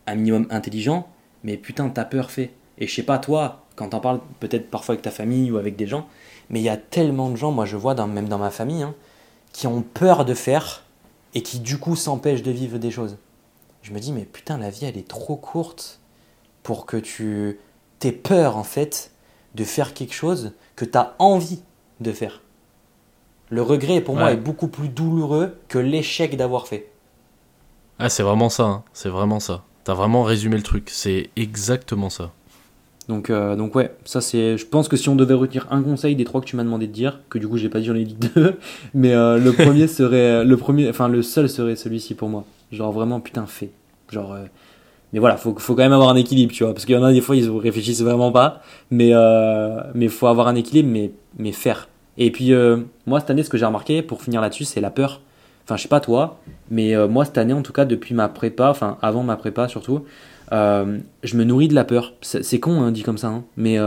un minimum intelligents, mais putain, t'as peur, fait. Et je sais pas, toi, quand t'en parles peut-être parfois avec ta famille ou avec des gens, mais il y a tellement de gens, moi je vois, même dans ma famille, hein, qui ont peur de faire et qui du coup s'empêchent de vivre des choses. Je me dis, mais putain, la vie, elle est trop courte pour que tu aies peur, en fait, de faire quelque chose que tu as envie de faire. Le regret, pour moi, est beaucoup plus douloureux que l'échec d'avoir fait. Ah, c'est vraiment ça. Hein. C'est vraiment ça. T'as vraiment résumé le truc. C'est exactement ça. Donc, euh, donc ouais, ça c'est. Je pense que si on devait retenir un conseil des trois que tu m'as demandé de dire, que du coup j'ai pas dit j'en ai dit deux, <laughs> mais euh, le premier serait le premier, enfin le seul serait celui-ci pour moi. Genre vraiment putain fait. Genre. Euh, mais voilà, faut, faut quand même avoir un équilibre, tu vois, parce qu'il y en a des fois ils réfléchissent vraiment pas, mais mais faut avoir un équilibre, mais mais faire. Et puis, euh, moi, cette année, ce que j'ai remarqué, pour finir là-dessus, c'est la peur. Enfin, je sais pas toi, mais euh, moi, cette année, en tout cas, depuis ma prépa, enfin, avant ma prépa surtout, euh, je me nourris de la peur. C'est con, hein, dit comme ça, hein, mais,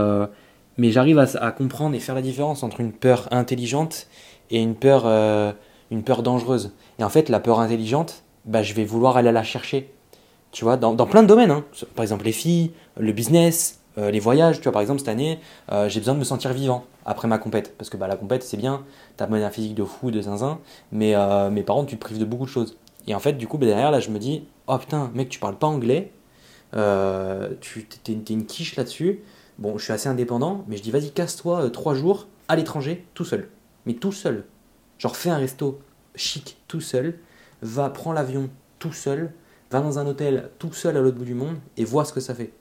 mais j'arrive à, comprendre et faire la différence entre une peur intelligente et une peur, une peur dangereuse. Et en fait, la peur intelligente, bah, je vais vouloir aller la chercher. Tu vois, dans, plein de domaines. Hein. Par exemple, les filles, le business, euh, les voyages, tu vois, par exemple, cette année, euh, j'ai besoin de me sentir vivant après ma compète. Parce que bah, la compète, c'est bien, t'as un physique de fou, de zinzin, mais, euh, mais par contre, tu te prives de beaucoup de choses. Et en fait, du coup, bah, derrière, là, je me dis, oh putain, mec, tu parles pas anglais, tu t'es, une quiche là-dessus. Bon, je suis assez indépendant, mais je dis, vas-y, casse-toi trois jours à l'étranger, tout seul. Mais tout seul. Genre, fais un resto chic, tout seul, va, prends l'avion, tout seul, va dans un hôtel, tout seul à l'autre bout du monde, et vois ce que ça fait.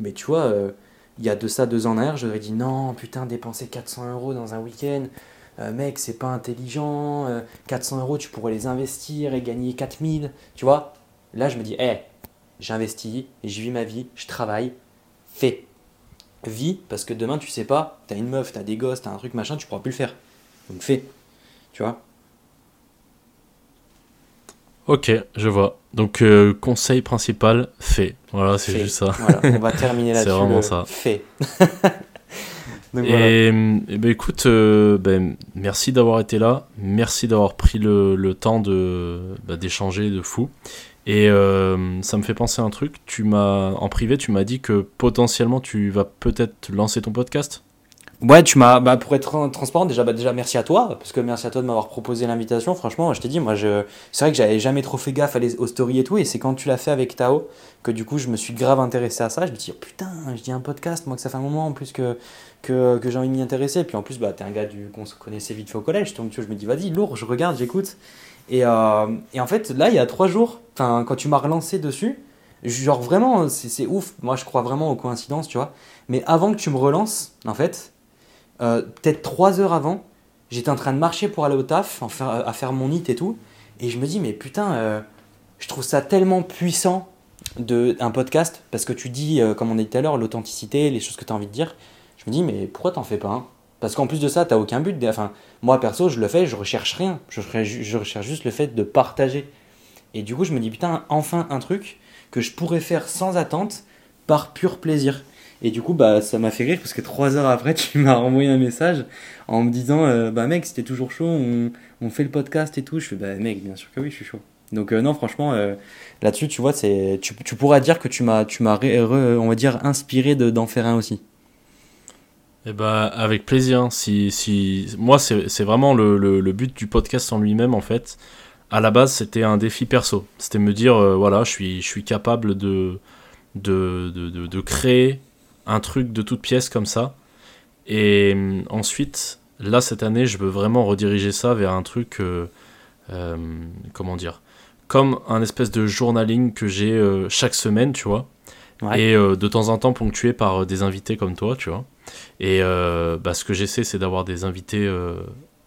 Mais tu vois, euh, il y a de ça deux ans en arrière, j'aurais dit non, putain, dépenser 400 euros dans un week-end, euh, mec, c'est pas intelligent, 400 euh, euros, tu pourrais les investir et gagner 4000, tu vois. Là, je me dis, hé, hey, j'investis, je vis ma vie, je travaille, fais. Vis, parce que demain, tu sais pas, t'as une meuf, t'as des gosses, t'as un truc machin, tu pourras plus le faire. Donc fais, tu vois. Ok, je vois. Donc, euh, conseil principal, fait. Voilà, c'est juste ça. Voilà, on va <laughs> terminer là-dessus. c'est vraiment ça. Fait. <laughs> et, ben, écoute, euh, ben, merci d'avoir été là. Merci d'avoir pris le, le temps de bah, d'échanger de fou. Et euh, ça me fait penser à un truc. Tu m'as en privé, tu m'as dit que potentiellement tu vas peut-être lancer ton podcast. Ouais, tu m'as, bah, pour être transparent, déjà, bah, déjà, merci à toi, parce que merci à toi de m'avoir proposé l'invitation. Franchement, je t'ai dit, moi, je, c'est vrai que j'avais jamais trop fait gaffe à les, aux stories et tout, et c'est quand tu l'as fait avec Tao que du coup, je me suis grave intéressé à ça. Je me dis, oh, putain, je dis un podcast, moi, que ça fait un moment en plus que, que, j'ai envie de m'y intéresser. Puis en plus, bah, t'es un gars du, qu'on se connaissait vite fait au collège, donc tu vois, je me dis, vas-y, lourd, je regarde, j'écoute. Et, euh, et en fait, là, il y a trois jours, enfin, quand tu m'as relancé dessus, genre vraiment, c'est ouf. Moi, je crois vraiment aux coïncidences, tu vois. Mais avant que tu me relances, en fait, euh, peut-être trois heures avant, j'étais en train de marcher pour aller au taf, à faire mon NIT et tout, et je me dis, mais putain, euh, je trouve ça tellement puissant de, un podcast, parce que tu dis, euh, comme on a dit tout à l'heure, l'authenticité, les choses que tu as envie de dire. Je me dis, mais pourquoi t'en fais pas un Parce qu'en plus de ça, t'as aucun but. Enfin, moi perso, je le fais, je recherche rien. Je, je recherche juste le fait de partager. Et du coup, je me dis, putain, enfin un truc que je pourrais faire sans attente, par pur plaisir. Et du coup, bah, ça m'a fait rire parce que trois heures après, <laughs> tu m'as renvoyé un message en me disant euh, Bah, mec, c'était toujours chaud, on, on, fait le podcast et tout. Je fais Bah, mec, bien sûr que oui, je suis chaud. Donc, euh, non, franchement, euh, là-dessus, tu vois, tu, tu pourras dire que tu m'as, on va dire, inspiré de, d'en faire un aussi. Eh bah, avec plaisir. Si, si... Moi, c'est, vraiment le, le, le, but du podcast en lui-même, en fait. À la base, c'était un défi perso. C'était me dire Voilà, je suis, je suis capable. De, de, de, de créer un truc de toute pièce comme ça. Et euh, ensuite, là, cette année, je veux vraiment rediriger ça vers un truc, euh, euh, comment dire, comme un espèce de journaling que j'ai chaque semaine, tu vois. Et de temps en temps ponctué par des invités comme toi, tu vois. Et bah, ce que j'essaie, c'est d'avoir des invités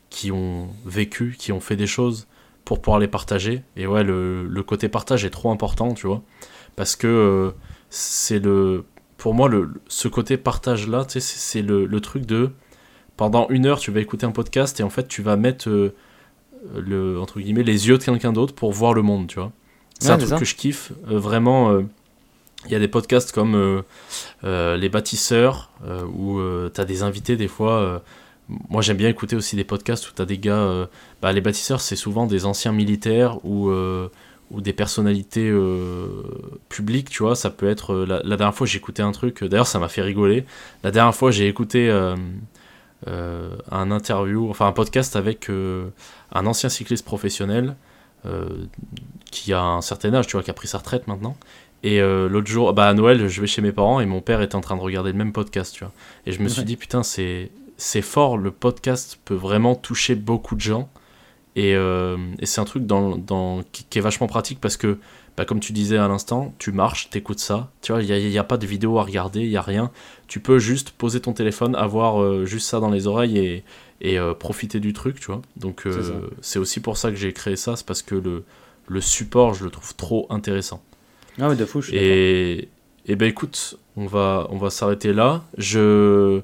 qui ont vécu, qui ont fait des choses pour pouvoir les partager. Et ouais, le, le côté partage est trop important, tu vois. Parce que c'est le pour moi, le, ce côté partage-là, c'est le, le, truc de pendant une heure, tu vas écouter un podcast et en fait, tu vas mettre euh, le, entre guillemets, les yeux de quelqu'un d'autre pour voir le monde, tu vois. C'est un truc que je kiffe euh, vraiment. Euh, Il y a des podcasts comme Les Bâtisseurs, où tu as des invités des fois. moi, j'aime bien écouter aussi des podcasts où tu as des gars. Bah, les Bâtisseurs, c'est souvent des anciens militaires ou ou des personnalités euh, publiques, tu vois. Ça peut être. Euh, la, dernière fois, j'ai écouté un truc, d'ailleurs, ça m'a fait rigoler. La dernière fois, j'ai écouté euh, un interview, enfin un podcast avec un ancien cycliste professionnel qui a un certain âge, tu vois, qui a pris sa retraite maintenant. Et l'autre jour, bah à Noël, je vais chez mes parents et mon père était en train de regarder le même podcast, tu vois. Et je me suis dit, putain, c'est fort, le podcast peut vraiment toucher beaucoup de gens. Euh, et, c'est un truc dans, dans, qui, est vachement pratique parce que, bah, comme tu disais à l'instant, tu marches, t'écoutes ça. Tu vois, il n'y a, a, pas de vidéo à regarder, il n'y a rien. Tu peux juste poser ton téléphone, avoir euh, juste ça dans les oreilles et, et euh, profiter du truc, tu vois. Donc, c'est aussi pour ça que j'ai créé ça, c'est parce que le, le support, je le trouve trop intéressant. Ah ouais, de fou, je Et, et ben écoute, on va, on va s'arrêter là. Je.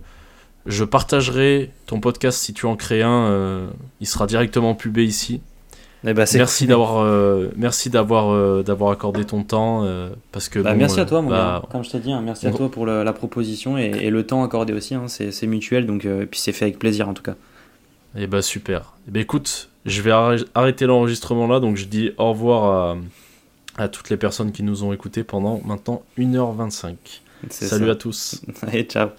Je partagerai ton podcast si tu en crées un. Euh, il sera directement pubé ici. Eh ben, merci d'avoir euh, merci d'avoir euh, d'avoir accordé ton temps parce que bah, merci à toi mon bah, gars. comme je t'ai dit hein, merci à toi pour la proposition et, le temps accordé aussi hein, c'est mutuel donc puis c'est fait avec plaisir en tout cas. Et eh bah super. Et eh ben, écoute je vais arrêter l'enregistrement là donc je dis au revoir à, à toutes les personnes qui nous ont écoutés pendant maintenant 1h25 salut à tous. <laughs> Allez ciao